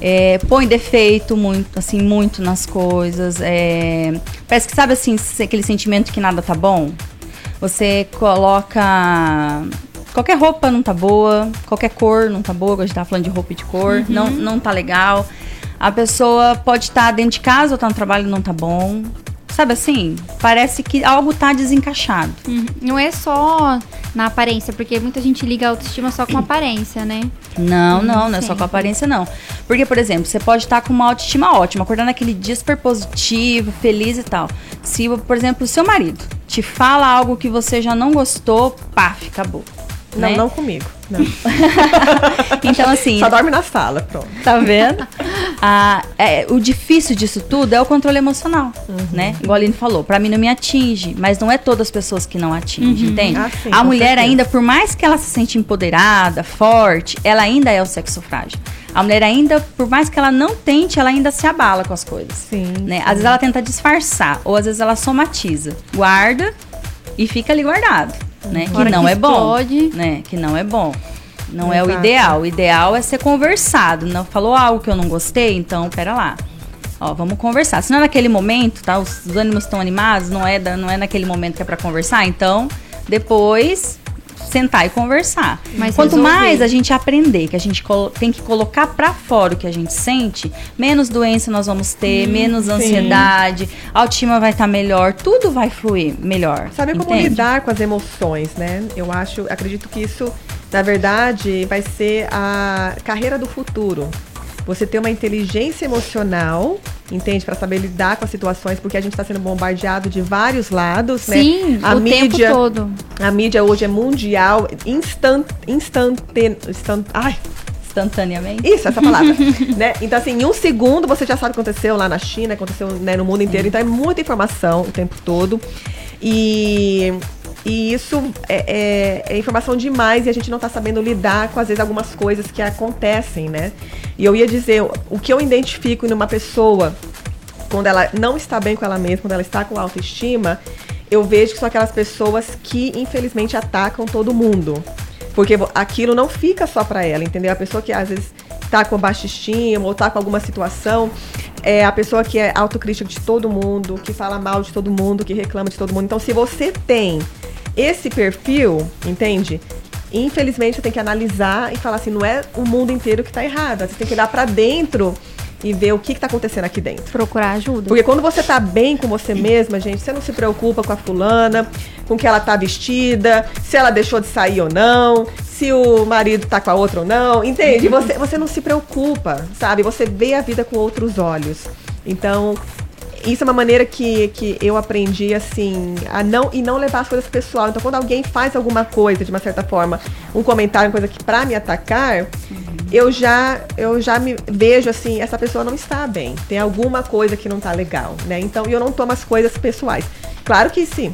S5: é, põe defeito muito, assim, muito nas coisas. é, parece que sabe assim, aquele sentimento que nada tá bom. Você coloca. Qualquer roupa não tá boa, qualquer cor não tá boa, a gente tá falando de roupa e de cor, não, não tá legal. A pessoa pode estar dentro de casa ou tá no trabalho e não tá bom. Sabe assim? Parece que algo tá desencaixado.
S4: Uhum. Não é só na aparência, porque muita gente liga a autoestima só com aparência, né?
S5: Não, não, não é só com a aparência, não. Porque, por exemplo, você pode estar com uma autoestima ótima, acordar naquele dia super positivo, feliz e tal. Se, por exemplo, o seu marido te fala algo que você já não gostou, paf, acabou.
S3: Não,
S5: né?
S3: não comigo. Não.
S5: Então, assim,
S3: Só dorme na sala, pronto.
S5: tá vendo? Ah, é, o difícil disso tudo é o controle emocional, né? Igual a Aline falou, pra mim não me atinge, mas não é todas as pessoas que não atingem, entende?
S3: Ah, sim,
S5: a mulher
S3: certeza.
S5: ainda, por mais que ela se sente empoderada, forte, ela ainda é o sexo frágil. A mulher ainda, por mais que ela não tente, ela ainda se abala com as coisas.
S3: Sim,
S5: Né? Às vezes ela tenta disfarçar, ou às vezes ela somatiza. Guarda e fica ali guardado, né? Que não
S4: que
S5: é bom,
S4: explode.
S5: né? Que não é bom. Não é o
S3: Exato.
S5: ideal. O ideal é ser conversado. Não falou algo que eu não gostei, então pera lá. Ó, vamos conversar. Se não é naquele momento, tá? Os, os ânimos estão animados, não é, da- não é naquele momento que é pra conversar, então depois sentar e conversar.
S4: Mas
S5: Quanto
S4: resolver.
S5: mais a gente aprender que a gente tem que colocar pra fora o que a gente sente, menos doença nós vamos ter, menos ansiedade, a autoestima vai estar melhor, tudo vai fluir melhor.
S3: Saber como
S5: entende?
S3: lidar com as emoções, né? Eu acho, acredito que isso, na verdade, vai ser a carreira do futuro. Você ter uma inteligência emocional, entende? Para saber lidar com as situações, porque a gente está sendo bombardeado de vários lados, né?
S4: Sim,
S3: A
S4: o
S3: mídia,
S4: tempo todo.
S3: a mídia hoje é mundial, instant, instantane, instant, ai,
S5: Instantaneamente.
S3: isso, essa palavra. né? Então, assim, em um segundo você já sabe o que aconteceu lá na China, aconteceu né, no mundo inteiro. Então é muita informação o tempo todo. E, e isso é, é- é informação demais e a gente não tá sabendo lidar com, às vezes, algumas coisas que acontecem, né? E eu ia dizer, o que eu identifico numa pessoa quando ela não está bem com ela mesma, quando ela está com autoestima, eu vejo que são aquelas pessoas que infelizmente atacam todo mundo. Porque aquilo não fica só pra ela, entendeu? A pessoa que às vezes tá com baixa estima ou tá com alguma situação, é a pessoa que é autocrítica de todo mundo, que fala mal de todo mundo, que reclama de todo mundo. Então, se você tem esse perfil, entende? Infelizmente, você tem que analisar e falar assim, não é o mundo inteiro que tá errado. Você tem que olhar pra dentro e ver o que, que tá acontecendo aqui dentro.
S4: Procurar ajuda.
S3: Porque quando você tá bem com você mesma, gente, você não se preocupa com a fulana, com o que ela tá vestida, se ela deixou de sair ou não, se o marido tá com a outra ou não, entende? Você, você não se preocupa, sabe? Você vê a vida com outros olhos. Então, isso é uma maneira que, que eu aprendi, assim, a não e não levar as coisas pessoal. Então, quando alguém faz alguma coisa, de uma certa forma, um comentário, uma coisa que pra me atacar, eu já eu já me vejo assim, essa pessoa não está bem. Tem alguma coisa que não tá legal, né? Então, eu não tomo as coisas pessoais. Claro que sim.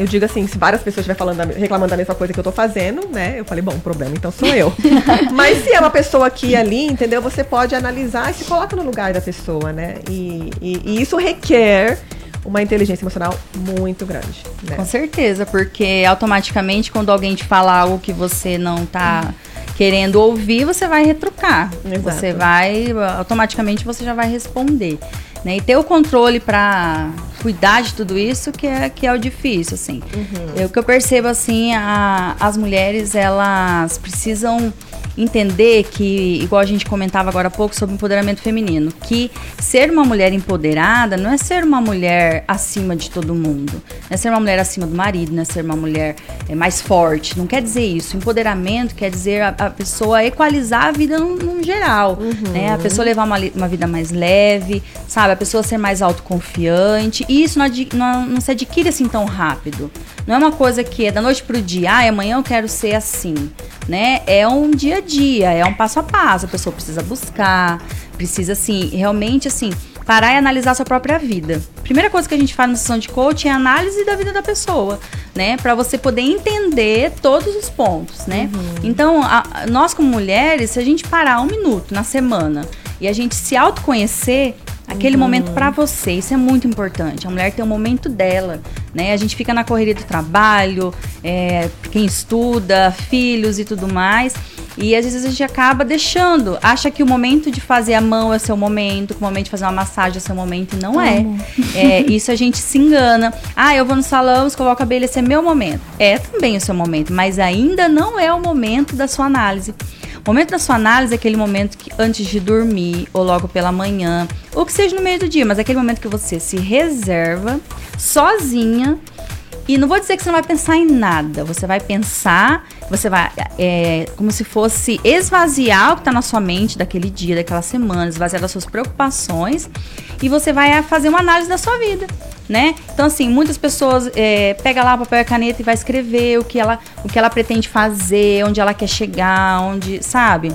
S3: Eu digo assim, se várias pessoas estiverem falando, reclamando da mesma coisa que eu tô fazendo, né? Eu falei, bom, o problema então sou eu. Mas se é uma pessoa aqui e ali, entendeu? Você pode analisar e se coloca no lugar da pessoa, né? E, e- e isso requer uma inteligência emocional muito grande, né?
S5: Com certeza, porque automaticamente quando alguém te fala algo que você não tá querendo ouvir, você vai retrucar.
S3: Exato.
S5: Você vai, automaticamente você já vai responder. Né? E ter o controle para cuidar de tudo isso que é, que é o difícil, assim.
S3: Uhum.
S5: Eu, o que eu percebo, assim, a- as mulheres, elas precisam entender que, igual a gente comentava agora há pouco sobre empoderamento feminino, que ser uma mulher empoderada não é ser uma mulher acima de todo mundo, não é ser uma mulher acima do marido, não é ser uma mulher é, mais forte. Não quer dizer isso. Empoderamento quer dizer a, a pessoa equalizar a vida no, no geral, uhum. né? A pessoa levar uma, uma vida mais leve, sabe? A pessoa ser mais autoconfiante. E isso não, não, não se adquire assim tão rápido. Não é uma coisa que é da noite pro dia, ah, amanhã eu quero ser assim, né? É um dia a dia, é um passo a passo. A pessoa precisa buscar, precisa, assim, realmente, assim, parar e analisar a sua própria vida. Primeira coisa que a gente faz na sessão de coaching é a análise da vida da pessoa, né? Para você poder entender todos os pontos, né? Uhum. Então, a, nós como mulheres, se a gente parar um minuto na semana e a gente se autoconhecer, aquele uhum. momento para você. Isso é muito importante. A mulher tem um momento dela, né? A gente fica na correria do trabalho, é, quem estuda, filhos e tudo mais. E às vezes a gente acaba deixando, acha que o momento de fazer a mão é seu momento, que o momento de fazer uma massagem é seu momento, e não é. é. Isso a gente se engana. Ah, eu vou no salão, escovar o cabelo, esse é meu momento. É também o seu momento, mas ainda não é o momento da sua análise. O momento da sua análise é aquele momento que antes de dormir, ou logo pela manhã, ou que seja no meio do dia, mas é aquele momento que você se reserva sozinha. E não vou dizer que você não vai pensar em nada, você vai pensar, você vai, é, como se fosse esvaziar o que está na sua mente daquele dia, daquela semana, esvaziar das suas preocupações, e você vai fazer uma análise da sua vida né? Então, assim, muitas pessoas é, pega lá papel e caneta e vai escrever o que ela, o que ela pretende fazer, onde ela quer chegar, onde, sabe?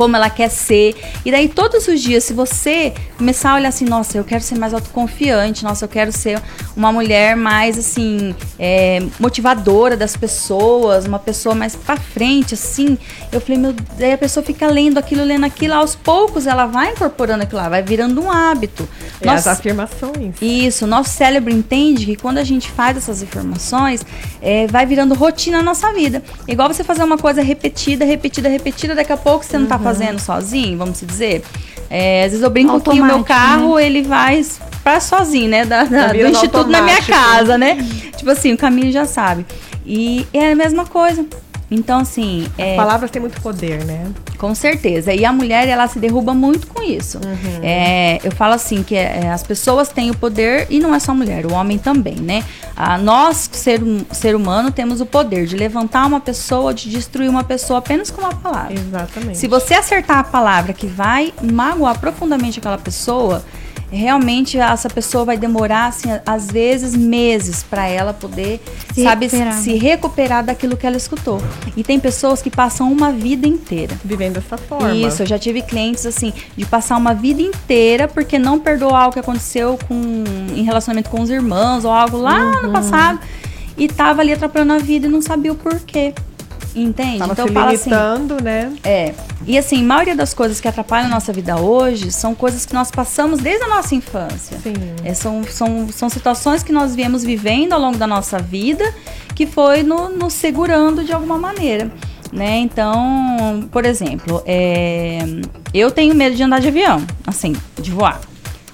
S5: Como ela quer ser. E daí, todos os dias, se você começar a olhar assim, nossa, eu quero ser mais autoconfiante, nossa, eu quero ser uma mulher mais, assim, é, motivadora das pessoas, uma pessoa mais pra frente, assim. Eu falei, meu, daí a pessoa fica lendo aquilo, lendo aquilo, aos poucos ela vai incorporando aquilo lá, vai virando um hábito.
S3: É as afirmações.
S5: Isso, nosso cérebro entende que quando a gente faz essas afirmações, é, vai virando rotina na nossa vida. Igual você fazer uma coisa repetida, repetida, repetida, daqui a pouco você não tá fazendo fazendo sozinho, vamos dizer. É, às vezes eu brinco que o meu carro, né? ele vai para sozinho, né? Da, da tá do instituto na minha casa, né? tipo assim, o caminho já sabe. E é a mesma coisa. Então, assim.
S3: É, As palavras têm muito poder, né?
S5: Com certeza. E a mulher, ela se derruba muito com isso. Uhum. É, eu falo assim, que é, as pessoas têm o poder, e não é só a mulher, o homem também, né? Ah, nós, ser, ser humano, temos o poder de levantar uma pessoa, de destruir uma pessoa apenas com uma palavra.
S3: Exatamente.
S5: Se você acertar a palavra que vai magoar profundamente aquela pessoa, realmente essa pessoa vai demorar, assim, às vezes meses para ela poder, se sabe, recuperar. se recuperar daquilo que ela escutou. E tem pessoas que passam uma vida inteira
S3: vivendo dessa forma.
S5: Isso, eu já tive clientes assim de passar uma vida inteira porque não perdoou algo que aconteceu com em relacionamento com os irmãos ou algo lá uhum. no passado e tava ali atrapalhando a vida e não sabia o porquê. Entende?
S3: Tava então se fala assim, né?
S5: É. E assim, a maioria das coisas que atrapalham a nossa vida hoje são coisas que nós passamos desde a nossa infância.
S3: Sim.
S5: É, são, são, são situações que nós viemos vivendo ao longo da nossa vida que foi nos no segurando de alguma maneira. Né? Então, por exemplo, é, eu tenho medo de andar de avião, assim, de voar.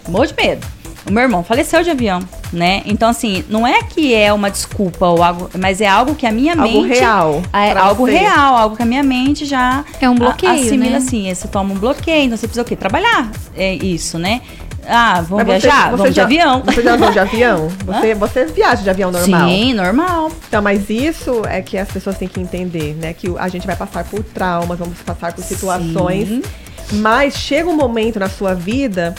S5: Morro de medo. O meu irmão faleceu de avião, né? Então, assim, não é que é uma desculpa ou algo, mas é algo que a minha
S3: algo
S5: mente.
S3: Real,
S5: é algo você. real, algo que a minha mente já.
S4: É um bloqueio.
S5: Assimila
S4: né?
S5: assim, você toma um bloqueio, então você precisa o quê? Trabalhar. É isso, né? Ah, vamos Mas viajar? Você,
S3: vamos
S5: já,
S3: de avião. Você já andou de avião? Você, você viaja de avião normal?
S5: Sim, normal.
S3: Então, mas isso é que as pessoas têm que entender, né? Que a gente vai passar por traumas, vamos passar por situações. Sim. Mas chega um momento na sua vida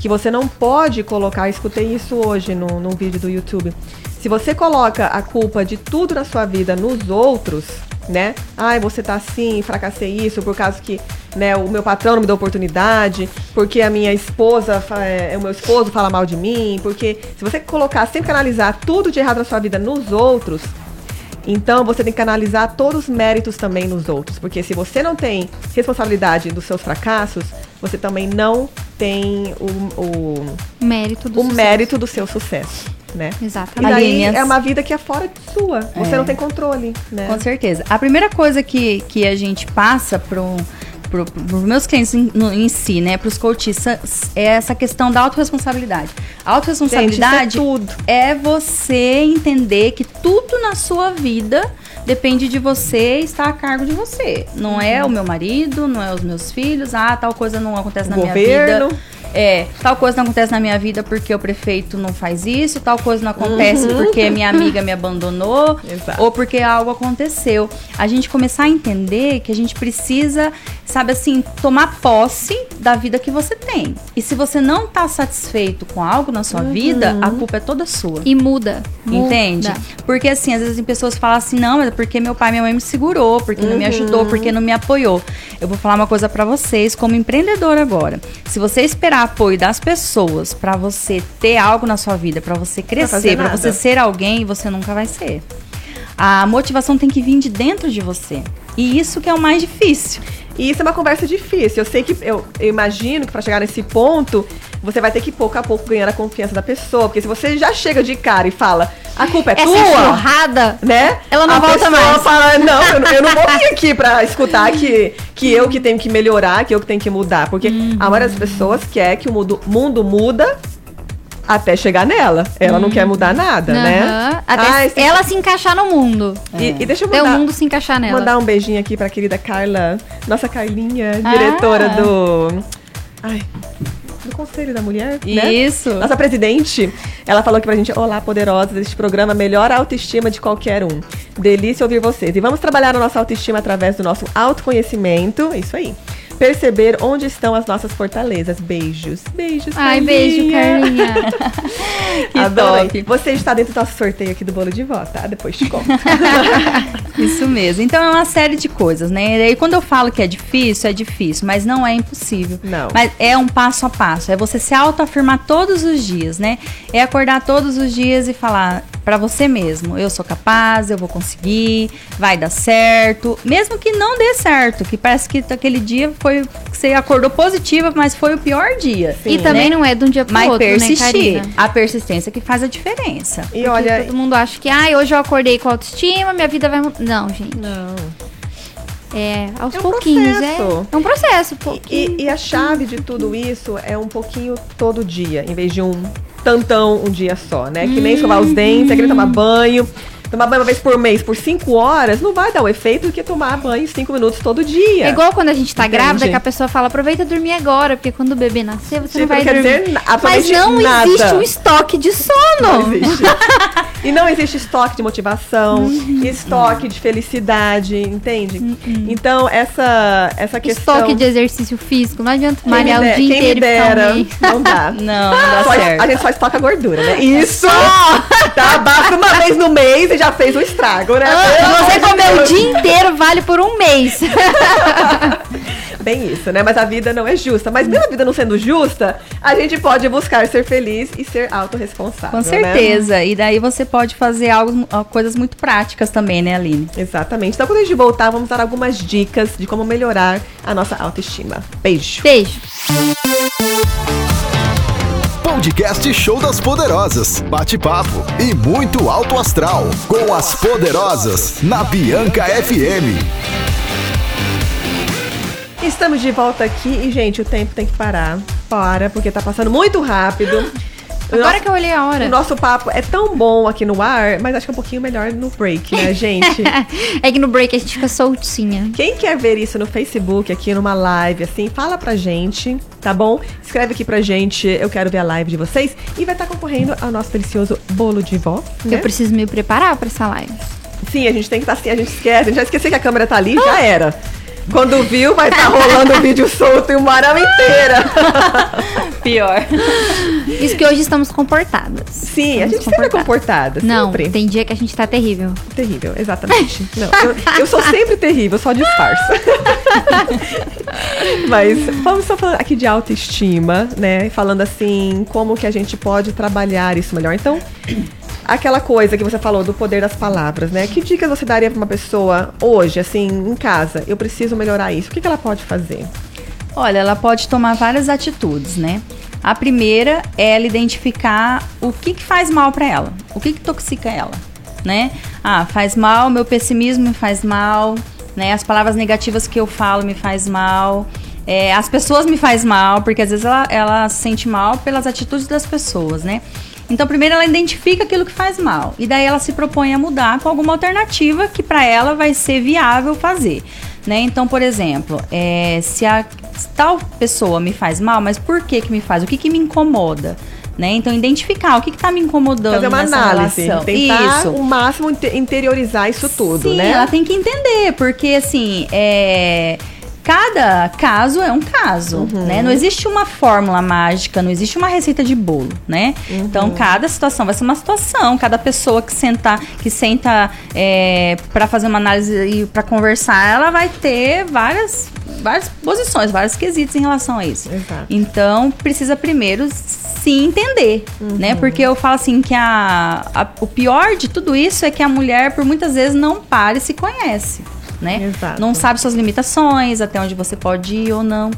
S3: que você não pode colocar, escutei isso hoje no, no vídeo do YouTube. Se você coloca a culpa de tudo na sua vida nos outros, né? Ai, você tá assim, fracassei isso por causa que né, o meu patrão não me deu oportunidade, porque a minha esposa, é, o meu esposo fala mal de mim, porque se você colocar, sempre canalizar tudo de errado na sua vida nos outros, então você tem que analisar todos os méritos também nos outros, porque se você não tem responsabilidade dos seus fracassos, você também não tem o, o
S4: mérito, do,
S3: o mérito do seu sucesso. Né?
S4: Exatamente.
S3: E daí é uma vida que é fora de sua. Você é. não tem controle, né?
S5: Com certeza. A primeira coisa que, que a gente passa para um pro, pro meus clientes em, no, em si, né, pros coaches, é essa questão da autorresponsabilidade. A autorresponsabilidade
S3: Gente, é tudo.
S5: é você entender que tudo na sua vida depende de você estar a cargo de você. Não é o meu marido, não é os meus filhos, ah, tal coisa não acontece na minha
S3: Governo.
S5: vida. É, tal coisa não acontece na minha vida porque o prefeito não faz isso, tal coisa não acontece porque minha amiga me abandonou,
S3: Exato.
S5: ou porque algo aconteceu. A gente começar a entender que a gente precisa, sabe assim, tomar posse da vida que você tem. E se você não tá satisfeito com algo na sua vida, a culpa é toda sua.
S4: E muda. muda.
S5: Entende? Porque assim, às vezes as pessoas falam assim, não, mas é porque meu pai e minha mãe me segurou, porque não me ajudou, porque não me apoiou. Eu vou falar uma coisa pra vocês, como empreendedor agora. Se você esperar apoio das pessoas pra você ter algo na sua vida, pra você crescer, pra
S3: nada.
S5: você ser alguém, você nunca vai ser. A motivação tem que vir de dentro de você. E isso que é o mais difícil.
S3: E isso é uma conversa difícil. Eu sei que eu, eu imagino que para chegar nesse ponto, você vai ter que pouco a pouco ganhar a confiança da pessoa, porque se você já chega de cara e fala: "A culpa é
S4: Essa
S3: tua",
S4: enxurrada,
S3: né?
S4: Ela não
S3: a
S4: volta mais.
S3: fala, não, eu, não- eu não vou vir aqui pra escutar que, que eu que tenho que melhorar, que eu que tenho que mudar. Porque
S4: Uhum.
S3: a maioria das pessoas quer que o mundo, mundo muda até chegar nela. Ela não quer mudar nada, né?
S4: Aham. Até ela se encaixar no mundo.
S3: E, e deixa eu
S4: Até o
S3: mandar,
S4: mundo se encaixar nela.
S3: mandar um beijinho aqui pra querida Carla, nossa Carlinha,
S5: Ah.
S3: diretora do. Ai. Do Conselho da Mulher, né?
S5: Isso.
S3: Nossa presidente, ela falou aqui pra gente: Olá, poderosas, este programa melhora a autoestima de qualquer um. Delícia ouvir vocês. E vamos trabalhar a nossa autoestima através do nosso autoconhecimento. Isso aí. Perceber onde estão as nossas fortalezas. Beijos. Beijos.
S4: Ai, beijo, Carlinha.
S5: Que
S3: Adorei.
S5: top.
S3: Você está dentro do nosso sorteio aqui do bolo de vó, tá? Depois te conto.
S5: Isso mesmo. Então é uma série de coisas, né? E aí quando eu falo que é difícil, é difícil, mas não é impossível.
S3: Não.
S5: Mas é um passo a passo. É você se autoafirmar todos os dias, né? É acordar todos os dias e falar pra você mesmo, eu sou capaz, eu vou conseguir, vai dar certo, mesmo que não dê certo, que parece que aquele dia foi que você acordou positiva, mas foi o pior dia.
S4: e também
S5: né?
S4: não é de um dia pro
S5: Mas
S4: outro, né,
S5: persistir.
S4: Carina?
S5: a persistência que faz a diferença.
S3: E
S4: Porque
S3: olha.
S4: todo mundo acha que, ai, hoje eu acordei com autoestima, minha vida vai. Não, gente.
S3: Não.
S4: É aos
S3: É um
S4: pouquinhos.
S3: processo.
S4: É, é um processo. pouquinho.
S3: E, e a chave de tudo isso é um pouquinho todo dia, em vez de um tantão um dia só, né? Que nem escovar os dentes, é que nem tomar banho. Tomar banho uma vez por mês por cinco horas não vai dar o efeito do que tomar banho cinco minutos todo dia.
S4: É igual quando a gente tá
S3: Entende?
S4: grávida, que a pessoa fala, aproveita e dormir agora, porque quando o bebê nascer, você
S3: Tipo,
S4: não vai
S3: não quer
S4: dormir. Mas não
S3: nada.
S4: existe um estoque de sono.
S3: Não existe. e não existe estoque de motivação,
S4: Uhum.
S3: estoque de felicidade, entende? Então, essa, essa questão.
S4: Estoque de exercício físico. Não adianta malhar o
S3: de-
S4: dia
S3: quem
S4: inteiro
S3: dera, não dá.
S5: Não, não dá
S3: Só-
S5: certo.
S3: a gente só estoca gordura, né? Isso! Tá, basta uma vez no mês já fez o estrago, né?
S4: Ah, Você
S3: de
S4: comer o dia inteiro vale por um mês.
S3: Bem isso, né? Mas a vida não é justa. Mas mesmo a vida não sendo justa, a gente pode buscar ser feliz e ser autorresponsável.
S5: Com
S3: né?
S5: certeza. E daí você pode fazer algo, ó, coisas muito práticas também, né, Aline?
S3: Exatamente. Então, quando a gente voltar, vamos dar algumas dicas de como melhorar a nossa autoestima. Beijo.
S4: Beijo.
S1: Podcast Show das Poderosas. Bate-papo e muito alto astral. Com as Poderosas. Na Bianca FM.
S3: Estamos de volta aqui e, gente, o tempo tem que parar. Para, porque tá passando muito rápido.
S4: Agora
S3: nosso-
S4: que eu olhei a hora.
S3: O nosso papo é tão bom aqui no ar, mas acho que é um pouquinho melhor no break, né, gente?
S4: é que no break a gente fica soltinha.
S3: Quem quer ver isso no Facebook, aqui numa live, assim, fala pra gente, tá bom? Escreve aqui pra gente, eu quero ver a live de vocês. E vai estar concorrendo ao nosso delicioso bolo de vó, né?
S4: Eu preciso me preparar pra essa live.
S3: Sim, a gente tem que estar assim, a gente esquece, a gente já esqueceu que a câmera tá ali, já era. Quando viu, vai estar rolando o vídeo solto e uma hora inteira.
S5: Pior.
S4: Isso que hoje estamos comportadas.
S3: Sim, a
S4: Estamos
S3: gente sempre é comportada,
S4: Não,
S3: sempre.
S4: tem dia que a gente tá terrível.
S3: Terrível, exatamente. Não, eu, eu sou sempre terrível, só disfarço. Mas vamos só falar aqui de autoestima, né? Falando assim, como que a gente pode trabalhar isso melhor. Então, aquela coisa que você falou do poder das palavras, né? Que dicas você daria pra uma pessoa hoje, assim, em casa? Eu preciso melhorar isso. O que, que ela pode fazer?
S5: Olha, ela pode tomar várias atitudes, né? A primeira é ela identificar o que, que faz mal pra ela, o que, que toxica ela, né? Ah, faz mal, meu pessimismo me faz mal, né? As palavras negativas que eu falo me faz mal. É, as pessoas me faz mal, porque às vezes ela, ela se sente mal pelas atitudes das pessoas, né? Então, primeiro ela identifica aquilo que faz mal e daí ela se propõe a mudar com alguma alternativa que para ela vai ser viável fazer, né? Então, por exemplo, é, se a tal pessoa me faz mal, mas por que que me faz? O que que me incomoda? Né? Então, identificar o que está me incomodando
S3: Fazer uma
S5: nessa
S3: análise,
S5: relação.
S3: tentar
S5: Isso.
S3: o máximo inte- interiorizar isso tudo,
S5: Sim,
S3: né?
S5: ela tem que entender, porque assim, é. Cada caso é um caso,
S3: Uhum.
S5: né? Não existe uma fórmula mágica, não existe uma receita de bolo, né?
S3: Uhum.
S5: Então, cada situação vai ser uma situação. Cada pessoa que senta, que senta é, para fazer uma análise e para conversar, ela vai ter várias, várias posições, vários quesitos em relação a isso.
S3: Exato.
S5: Então, precisa primeiro se entender,
S3: Uhum.
S5: né? Porque eu falo assim que a, a- o pior de tudo isso é que a mulher, por muitas vezes, não para e se conhece, né?
S3: Exato.
S5: Não sabe suas limitações, até onde você pode ir ou não.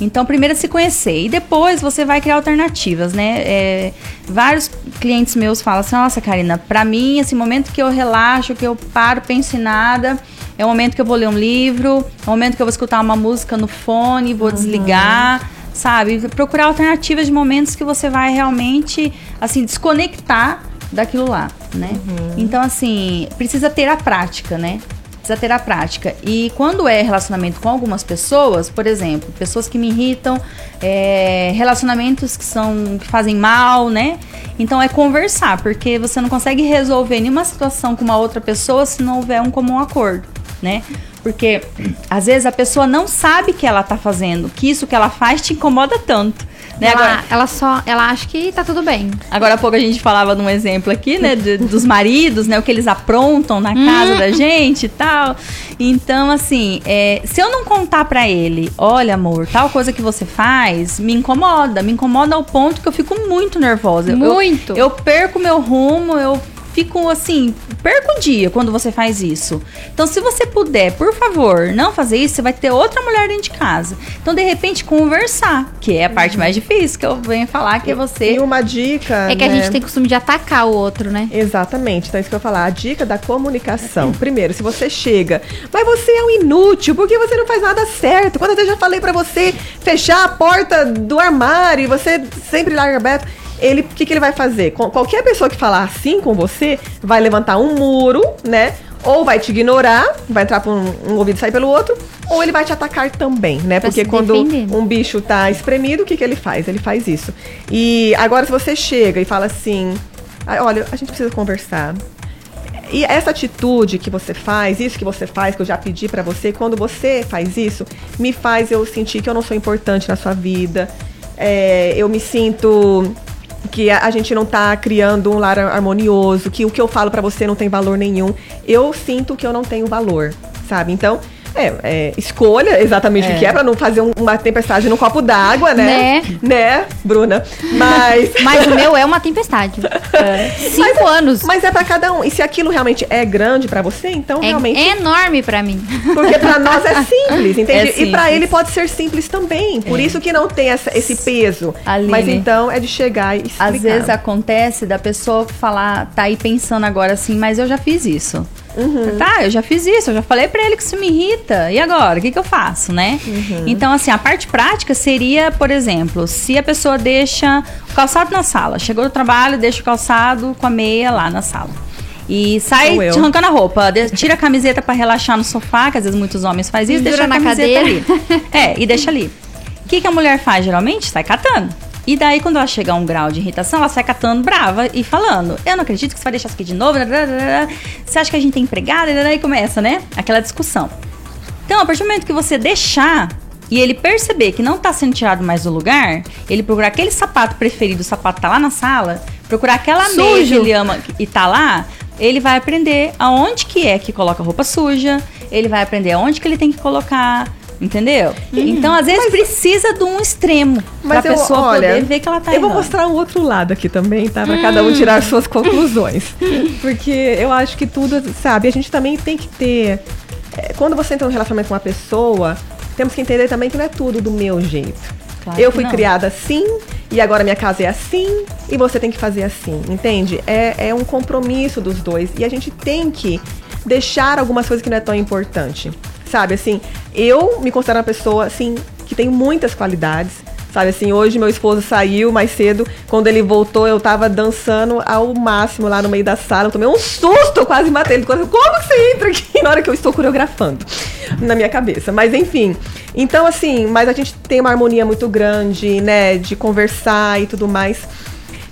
S5: Então, primeiro é se conhecer e depois você vai criar alternativas, né? É, vários clientes meus falam assim: Nossa, Karina, pra mim, esse momento que eu relaxo, que eu paro, penso em nada, é o momento que eu vou ler um livro, é o momento que eu vou escutar uma música no fone, vou desligar, sabe? Procurar alternativas de momentos que você vai realmente, assim, desconectar daquilo lá, né? Então, assim, precisa ter a prática, né? Precisa ter a prática. E quando é relacionamento com algumas pessoas, por exemplo, pessoas que me irritam, é, relacionamentos que são que fazem mal, né? Então é conversar, porque você não consegue resolver nenhuma situação com uma outra pessoa se não houver um comum acordo, né? Porque às vezes a pessoa não sabe que ela tá fazendo, que isso que ela faz te incomoda tanto. Né?
S4: Ela,
S5: Agora,
S4: ela só, ela acha que tá tudo bem.
S5: Agora há pouco a gente falava num exemplo aqui, né, de- dos maridos, né, o que eles aprontam na casa da gente e tal. Então, assim, é, se eu não contar pra ele, olha, amor, tal coisa que você faz me incomoda, me incomoda ao ponto que eu fico muito nervosa. Eu-
S4: Muito.
S5: Eu, perco meu rumo, eu fico assim, perco o dia quando você faz isso. Então, se você puder, por favor, não fazer isso, você vai ter outra mulher dentro de casa. Então, de repente, conversar, que é a parte mais difícil que eu venho falar, que é você
S3: E uma dica.
S4: É que a
S3: né?
S4: gente tem costume de atacar o outro, né?
S3: Exatamente, então é isso que eu ia falar. A dica da comunicação. Primeiro, se você chega, mas você é um inútil, porque você não faz nada certo. Quando eu já falei pra você fechar a porta do armário e você sempre larga aberto, ele, o que, que ele vai fazer? Qualquer pessoa que falar assim com você, vai levantar um muro, né? Ou vai te ignorar, vai entrar por um, um ouvido e sair pelo outro, ou ele vai te atacar também, né?
S4: Pra
S3: Porque quando
S4: defender.
S3: um bicho tá espremido, o que, que ele faz? Ele faz isso. E agora, se você chega e fala assim: "Ah, olha, a gente precisa conversar. E essa atitude que você faz, isso que você faz, que eu já pedi pra você, quando você faz isso, me faz eu sentir que eu não sou importante na sua vida. É, eu me sinto que a, gente não tá criando um lar harmonioso, que o que eu falo pra você não tem valor nenhum. Eu sinto que eu não tenho valor, sabe? Então, é, é, escolha exatamente o que é pra não fazer um- uma tempestade no copo d'água, né? Né, Bruna? Mas.
S4: Mas o meu é uma tempestade. Cinco
S3: Mas é-
S4: anos.
S3: Mas é pra cada um. E se aquilo realmente é grande pra você, então
S4: É
S3: realmente.
S4: enorme pra mim.
S3: Porque pra nós é simples, entende?
S5: É
S3: E pra
S5: simples.
S3: ele pode ser simples também. Por isso que não tem essa- esse peso.
S5: Aline.
S3: Mas então é de chegar e explicar.
S5: Às vezes acontece da pessoa falar, tá aí pensando agora assim, mas eu já fiz isso.
S3: Uhum.
S5: Tá, eu já fiz isso, eu já falei pra ele que isso me irrita. E agora? O que, que eu faço, né?
S3: Uhum.
S5: Então, assim, a parte prática seria, por exemplo, se a pessoa deixa o calçado na sala, chegou do trabalho, deixa o calçado com a meia lá na sala. E sai arrancando a roupa, tira a camiseta pra relaxar no sofá, que às vezes muitos homens fazem isso,
S4: Pendura
S5: deixa a
S4: na
S5: camiseta
S4: cadeira.
S5: ali. É, e deixa ali. O que, que a mulher faz geralmente? Sai catando. E daí, quando ela chega a um grau de irritação, ela sai catando brava e falando: Eu não acredito que você vai deixar isso aqui de novo. dadadadada. Você acha que a gente tem empregada? E daí começa, né? Aquela discussão. Então, a partir do momento que você deixar e ele perceber que não tá sendo tirado mais do lugar, ele procurar aquele sapato preferido, o sapato tá lá na sala, procurar aquela meia que
S4: Sujo.
S5: ele ama e tá lá, ele vai aprender aonde que é que coloca roupa suja, ele vai aprender aonde que ele tem que colocar, entendeu? Então, às vezes, precisa de um extremo pra
S3: Mas eu,
S5: pessoa
S3: olha,
S5: poder ver que ela tá
S3: Eu vou mostrar o outro lado aqui também, tá? Pra cada um tirar suas conclusões. Porque eu acho que tudo, sabe, a gente também tem que ter. é, Quando você entra num relacionamento com uma pessoa, temos que entender também que não é tudo do meu jeito.
S5: Claro
S3: eu fui criada assim, e agora minha casa é assim, e você tem que fazer assim, entende? É, é um compromisso dos dois. E a gente tem que deixar algumas coisas que não é tão importante. Sabe? Assim, eu me considero uma pessoa, assim, que tem muitas qualidades. Sabe assim, hoje meu esposo saiu mais cedo. Quando ele voltou, eu tava dançando ao máximo lá no meio da sala. Eu tomei um susto, eu quase matei ele. Como que você entra aqui na hora que eu estou coreografando? Na minha cabeça. Mas enfim. Então, assim, mas a gente tem uma harmonia muito grande, né? De conversar e tudo mais.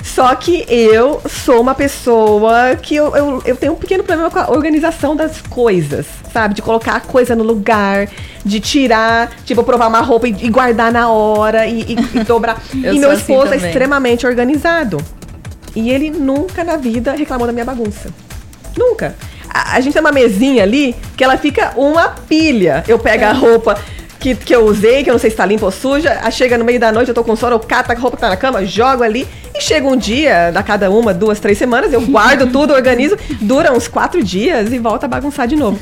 S3: Só que eu sou uma pessoa que eu, eu, eu, tenho um pequeno problema com a organização das coisas, sabe? De colocar a coisa no lugar, de tirar, tipo, provar uma roupa e, e guardar na hora e, e, e dobrar. e meu
S5: assim
S3: esposo assim é extremamente organizado. E ele nunca na vida reclamou da minha bagunça. Nunca. A, a gente tem uma mesinha ali que ela fica uma pilha. Eu pego é. a roupa que, que eu usei, que eu não sei se tá limpa ou suja. Chega no meio da noite, eu tô com sono, eu cato a roupa que tá na cama, jogo ali. E chega um dia, da cada uma, duas, três semanas, eu guardo tudo, organizo, dura uns quatro dias e volta a bagunçar de novo.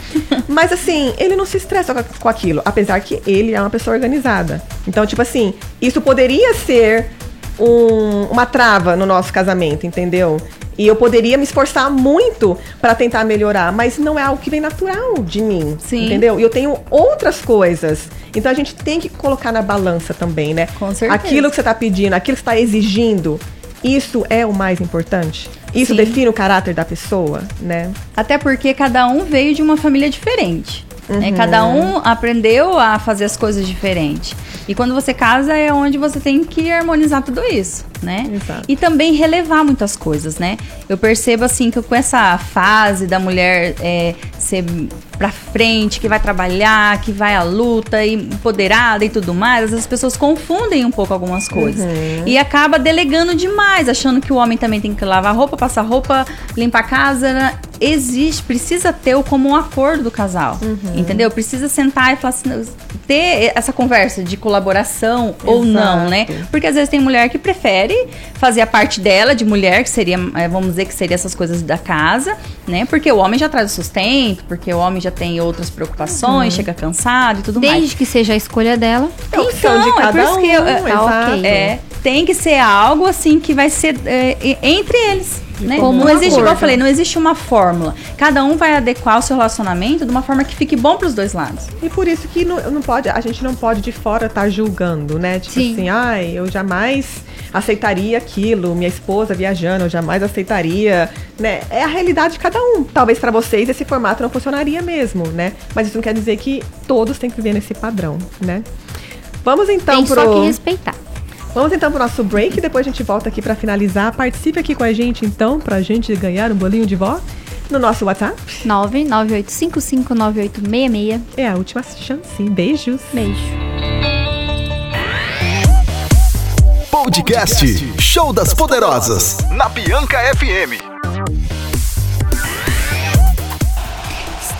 S3: Mas assim, ele não se estressa com, com aquilo, apesar que ele é uma pessoa organizada. Então, tipo assim, isso poderia ser um, uma trava no nosso casamento, entendeu? E eu poderia me esforçar muito para tentar melhorar, mas não é algo que vem natural de mim, Sim. entendeu? E eu tenho outras coisas. Então a gente tem que colocar na balança também, né?
S5: Com certeza.
S3: Aquilo que você está pedindo, aquilo que está exigindo, isso é o mais importante. Isso Sim. define o caráter da pessoa, né?
S5: Até porque cada um veio de uma família diferente. Né? Uhum. Né? Cada um aprendeu a fazer as coisas diferentes. E quando você casa é onde você tem que harmonizar tudo isso, né? Exato. E também relevar muitas coisas, né? Eu percebo assim que com essa fase da mulher é, ser pra frente, que vai trabalhar, que vai à luta, e empoderada e tudo mais, as pessoas confundem um pouco algumas coisas. Uhum. E acaba delegando demais, achando que o homem também tem que lavar roupa, passar roupa, limpar a casa. Né? Existe, precisa ter o como um acordo do casal. Uhum. Entendeu? Precisa sentar e falar assim, ter essa conversa de colaboração Exato. ou não, né? Porque às vezes tem mulher que prefere fazer a parte dela de mulher, que seria, é, vamos dizer que seria essas coisas da casa, né? Porque o homem já traz o sustento, porque o homem já tem outras preocupações, uhum. chega cansado e tudo
S4: Desde
S5: mais.
S4: Desde que seja a escolha dela.
S3: É opção então, de cada é por isso um, que eu,
S5: é, tá okay. é, tem que ser algo assim que vai ser é, entre eles. Né? Como não existe, igual eu falei, não existe uma fórmula. Cada um vai adequar o seu relacionamento de uma forma que fique bom para os dois lados.
S3: E por isso que não, não pode, a gente não pode de fora estar tá julgando, né? Tipo Sim. assim, ai, eu jamais aceitaria aquilo, minha esposa viajando, eu jamais aceitaria, né? É a realidade de cada um. Talvez para vocês esse formato não funcionaria mesmo, né? Mas isso não quer dizer que todos têm que viver nesse padrão, né? Vamos então
S4: Tem
S3: pro
S4: só que respeitar.
S3: Vamos então para o nosso break e depois a gente volta aqui para finalizar. Participe aqui com a gente então, para a gente ganhar um bolinho de vó no nosso WhatsApp.
S4: 998559866.
S3: É a última chance. Beijos.
S4: Beijo.
S1: Podcast Show das Poderosas na Bianca FM.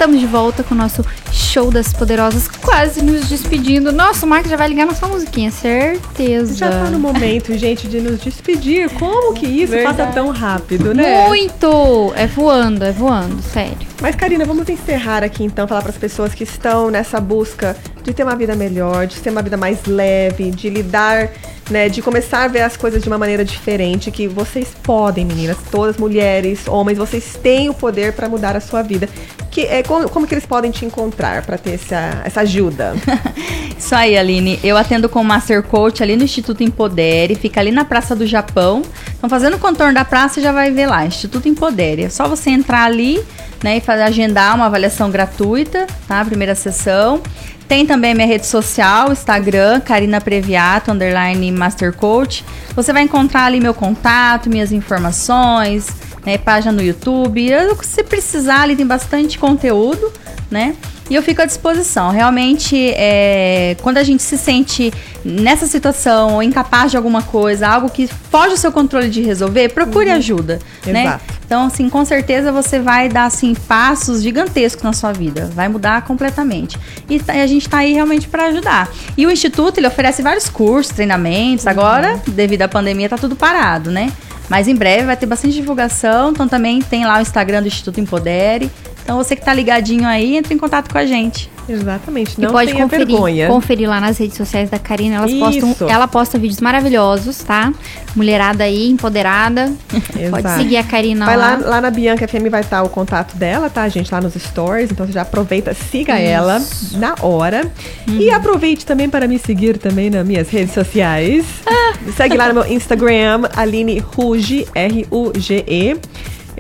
S4: Estamos de volta com o nosso show das poderosas, quase nos despedindo. Nossa, o Marco já vai ligar nossa musiquinha, certeza.
S3: Já tá no momento, gente, de nos despedir. Como que isso Verdade. passa tão rápido, né?
S4: Muito! É voando, é voando, sério.
S3: Mas, Karina, vamos encerrar aqui então, falar para as pessoas que estão nessa busca de ter uma vida melhor, de ter uma vida mais leve, de lidar né, de começar a ver as coisas de uma maneira diferente, que vocês podem, meninas, todas mulheres, homens, vocês têm o poder para mudar a sua vida. Que é como, como que eles podem te encontrar para ter essa, essa ajuda?
S5: Isso aí, Aline. Eu atendo com Master Coach ali no Instituto Empodere, fica ali na Praça do Japão. Então, fazendo o contorno da praça, já vai ver lá, Instituto Empodere. É só você entrar ali, né, e fazer, agendar uma avaliação gratuita, tá? Primeira sessão. Tem também minha rede social, Instagram, Karina Previato, underline Master Coach. Você vai encontrar ali meu contato, minhas informações, né, página no YouTube. Se precisar, ali tem bastante conteúdo, né? E eu fico à disposição. Realmente, é, quando a gente se sente nessa situação ou incapaz de alguma coisa, algo que foge do seu controle de resolver, procure uhum. ajuda, né? Exato. né? Então, assim, com certeza você vai dar assim passos gigantescos na sua vida, vai mudar completamente. E tá, a gente está aí realmente para ajudar. E o instituto ele oferece vários cursos, treinamentos. Uhum. Agora, devido à pandemia, tá tudo parado, né? Mas em breve vai ter bastante divulgação. Então também tem lá o Instagram do Instituto Empodere. Então você que está ligadinho aí, entre em contato com a gente.
S3: Exatamente.
S4: E
S3: Não
S4: pode
S3: tenha
S4: conferir,
S3: vergonha.
S4: conferir lá nas redes sociais da Karina. Elas
S3: Isso.
S4: postam, ela posta vídeos maravilhosos, tá? Mulherada aí, empoderada. Pode
S3: Exato.
S4: seguir a Karina
S3: Vai
S4: lá.
S3: lá, lá na Bianca FM vai estar o contato dela, tá, gente? Lá nos stories. Então você já aproveita, siga ela na hora.
S4: Uhum.
S3: E aproveite também para me seguir também nas minhas redes sociais.
S4: Ah.
S3: Segue lá no meu Instagram, Aline Ruge, R-U-G-E.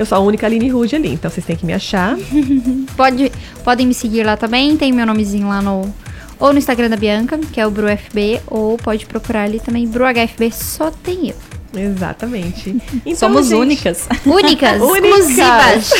S3: Eu sou a única Aline Ruge ali, então vocês têm que me achar.
S4: Pode, podem me seguir lá também. Tem meu nomezinho lá no. Ou no Instagram da Bianca, que é o BruFB, ou pode procurar ali também, BruHFB, só tem eu.
S3: Exatamente. Então,
S5: Somos
S3: gente,
S5: únicas.
S4: Únicas,
S3: Únicas.
S4: exclusivas.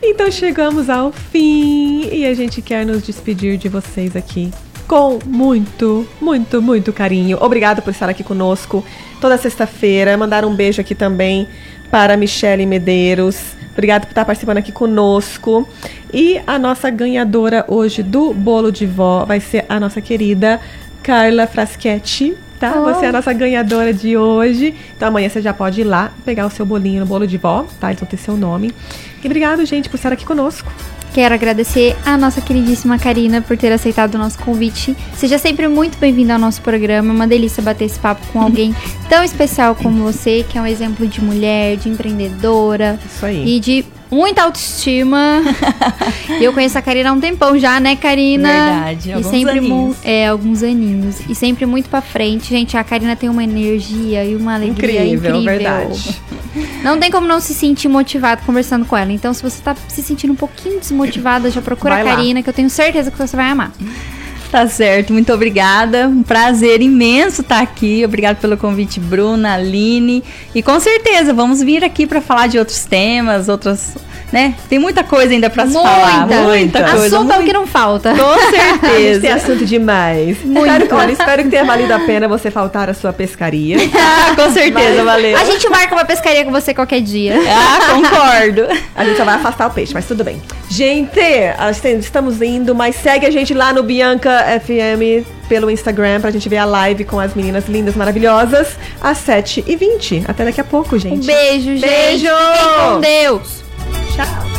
S3: Então chegamos ao fim e a gente quer nos despedir de vocês aqui com muito, muito, muito carinho. Obrigado por estar aqui conosco toda sexta-feira. Mandar um beijo aqui também para Michele Medeiros. Obrigado por estar participando aqui conosco. E a nossa ganhadora hoje do bolo de vó vai ser a nossa querida Carla Fraschetti. Tá?
S4: Oh.
S3: Você é a nossa ganhadora de hoje. Então amanhã você já pode ir lá pegar o seu bolinho no bolo de vó, tá? Eles vão ter seu nome. E obrigado, gente, por estar aqui conosco.
S4: Quero agradecer a nossa queridíssima Karina por ter aceitado o nosso convite. Seja sempre muito bem-vinda ao nosso programa. É uma delícia bater esse papo com alguém tão especial como você, que é um exemplo de mulher, de empreendedora
S3: Isso aí.
S4: e de muita autoestima. E eu conheço a Karina há um tempão já, né, Karina?
S5: Verdade,
S4: e
S5: alguns
S4: sempre
S5: aninhos.
S4: é alguns aninhos e sempre muito pra frente. Gente, a Karina tem uma energia e uma alegria
S3: Incrível,
S4: incrível.
S3: verdade.
S4: Não tem como não se sentir motivado conversando com ela. Então, se você tá se sentindo um pouquinho desmotivada, já procura
S3: Vai
S4: a
S3: lá.
S4: Karina, que eu tenho certeza que você vai amar.
S5: Tá certo, muito obrigada. Um prazer imenso estar aqui. Obrigado pelo convite, Bruna, Aline. E com certeza vamos vir aqui para falar de outros temas, outras, né? Tem muita coisa ainda para se falar, muita coisa.
S4: Assunto é o que não falta.
S5: Com
S3: A gente tem
S5: certeza.
S3: assunto demais. Espero, olha, espero que tenha valido a pena você faltar à sua pescaria.
S5: ah, com certeza, valeu.
S4: A gente marca uma pescaria com você qualquer dia.
S5: Ah, concordo.
S3: A gente só vai afastar o peixe, mas tudo bem. Gente, estamos indo, mas segue a gente lá no Bianca FM pelo Instagram pra gente ver a live com as meninas lindas, maravilhosas, às 7h20. Até daqui a pouco,
S4: Um
S3: gente.
S4: beijo, gente.
S3: Beijo!
S4: Fiquem com Deus.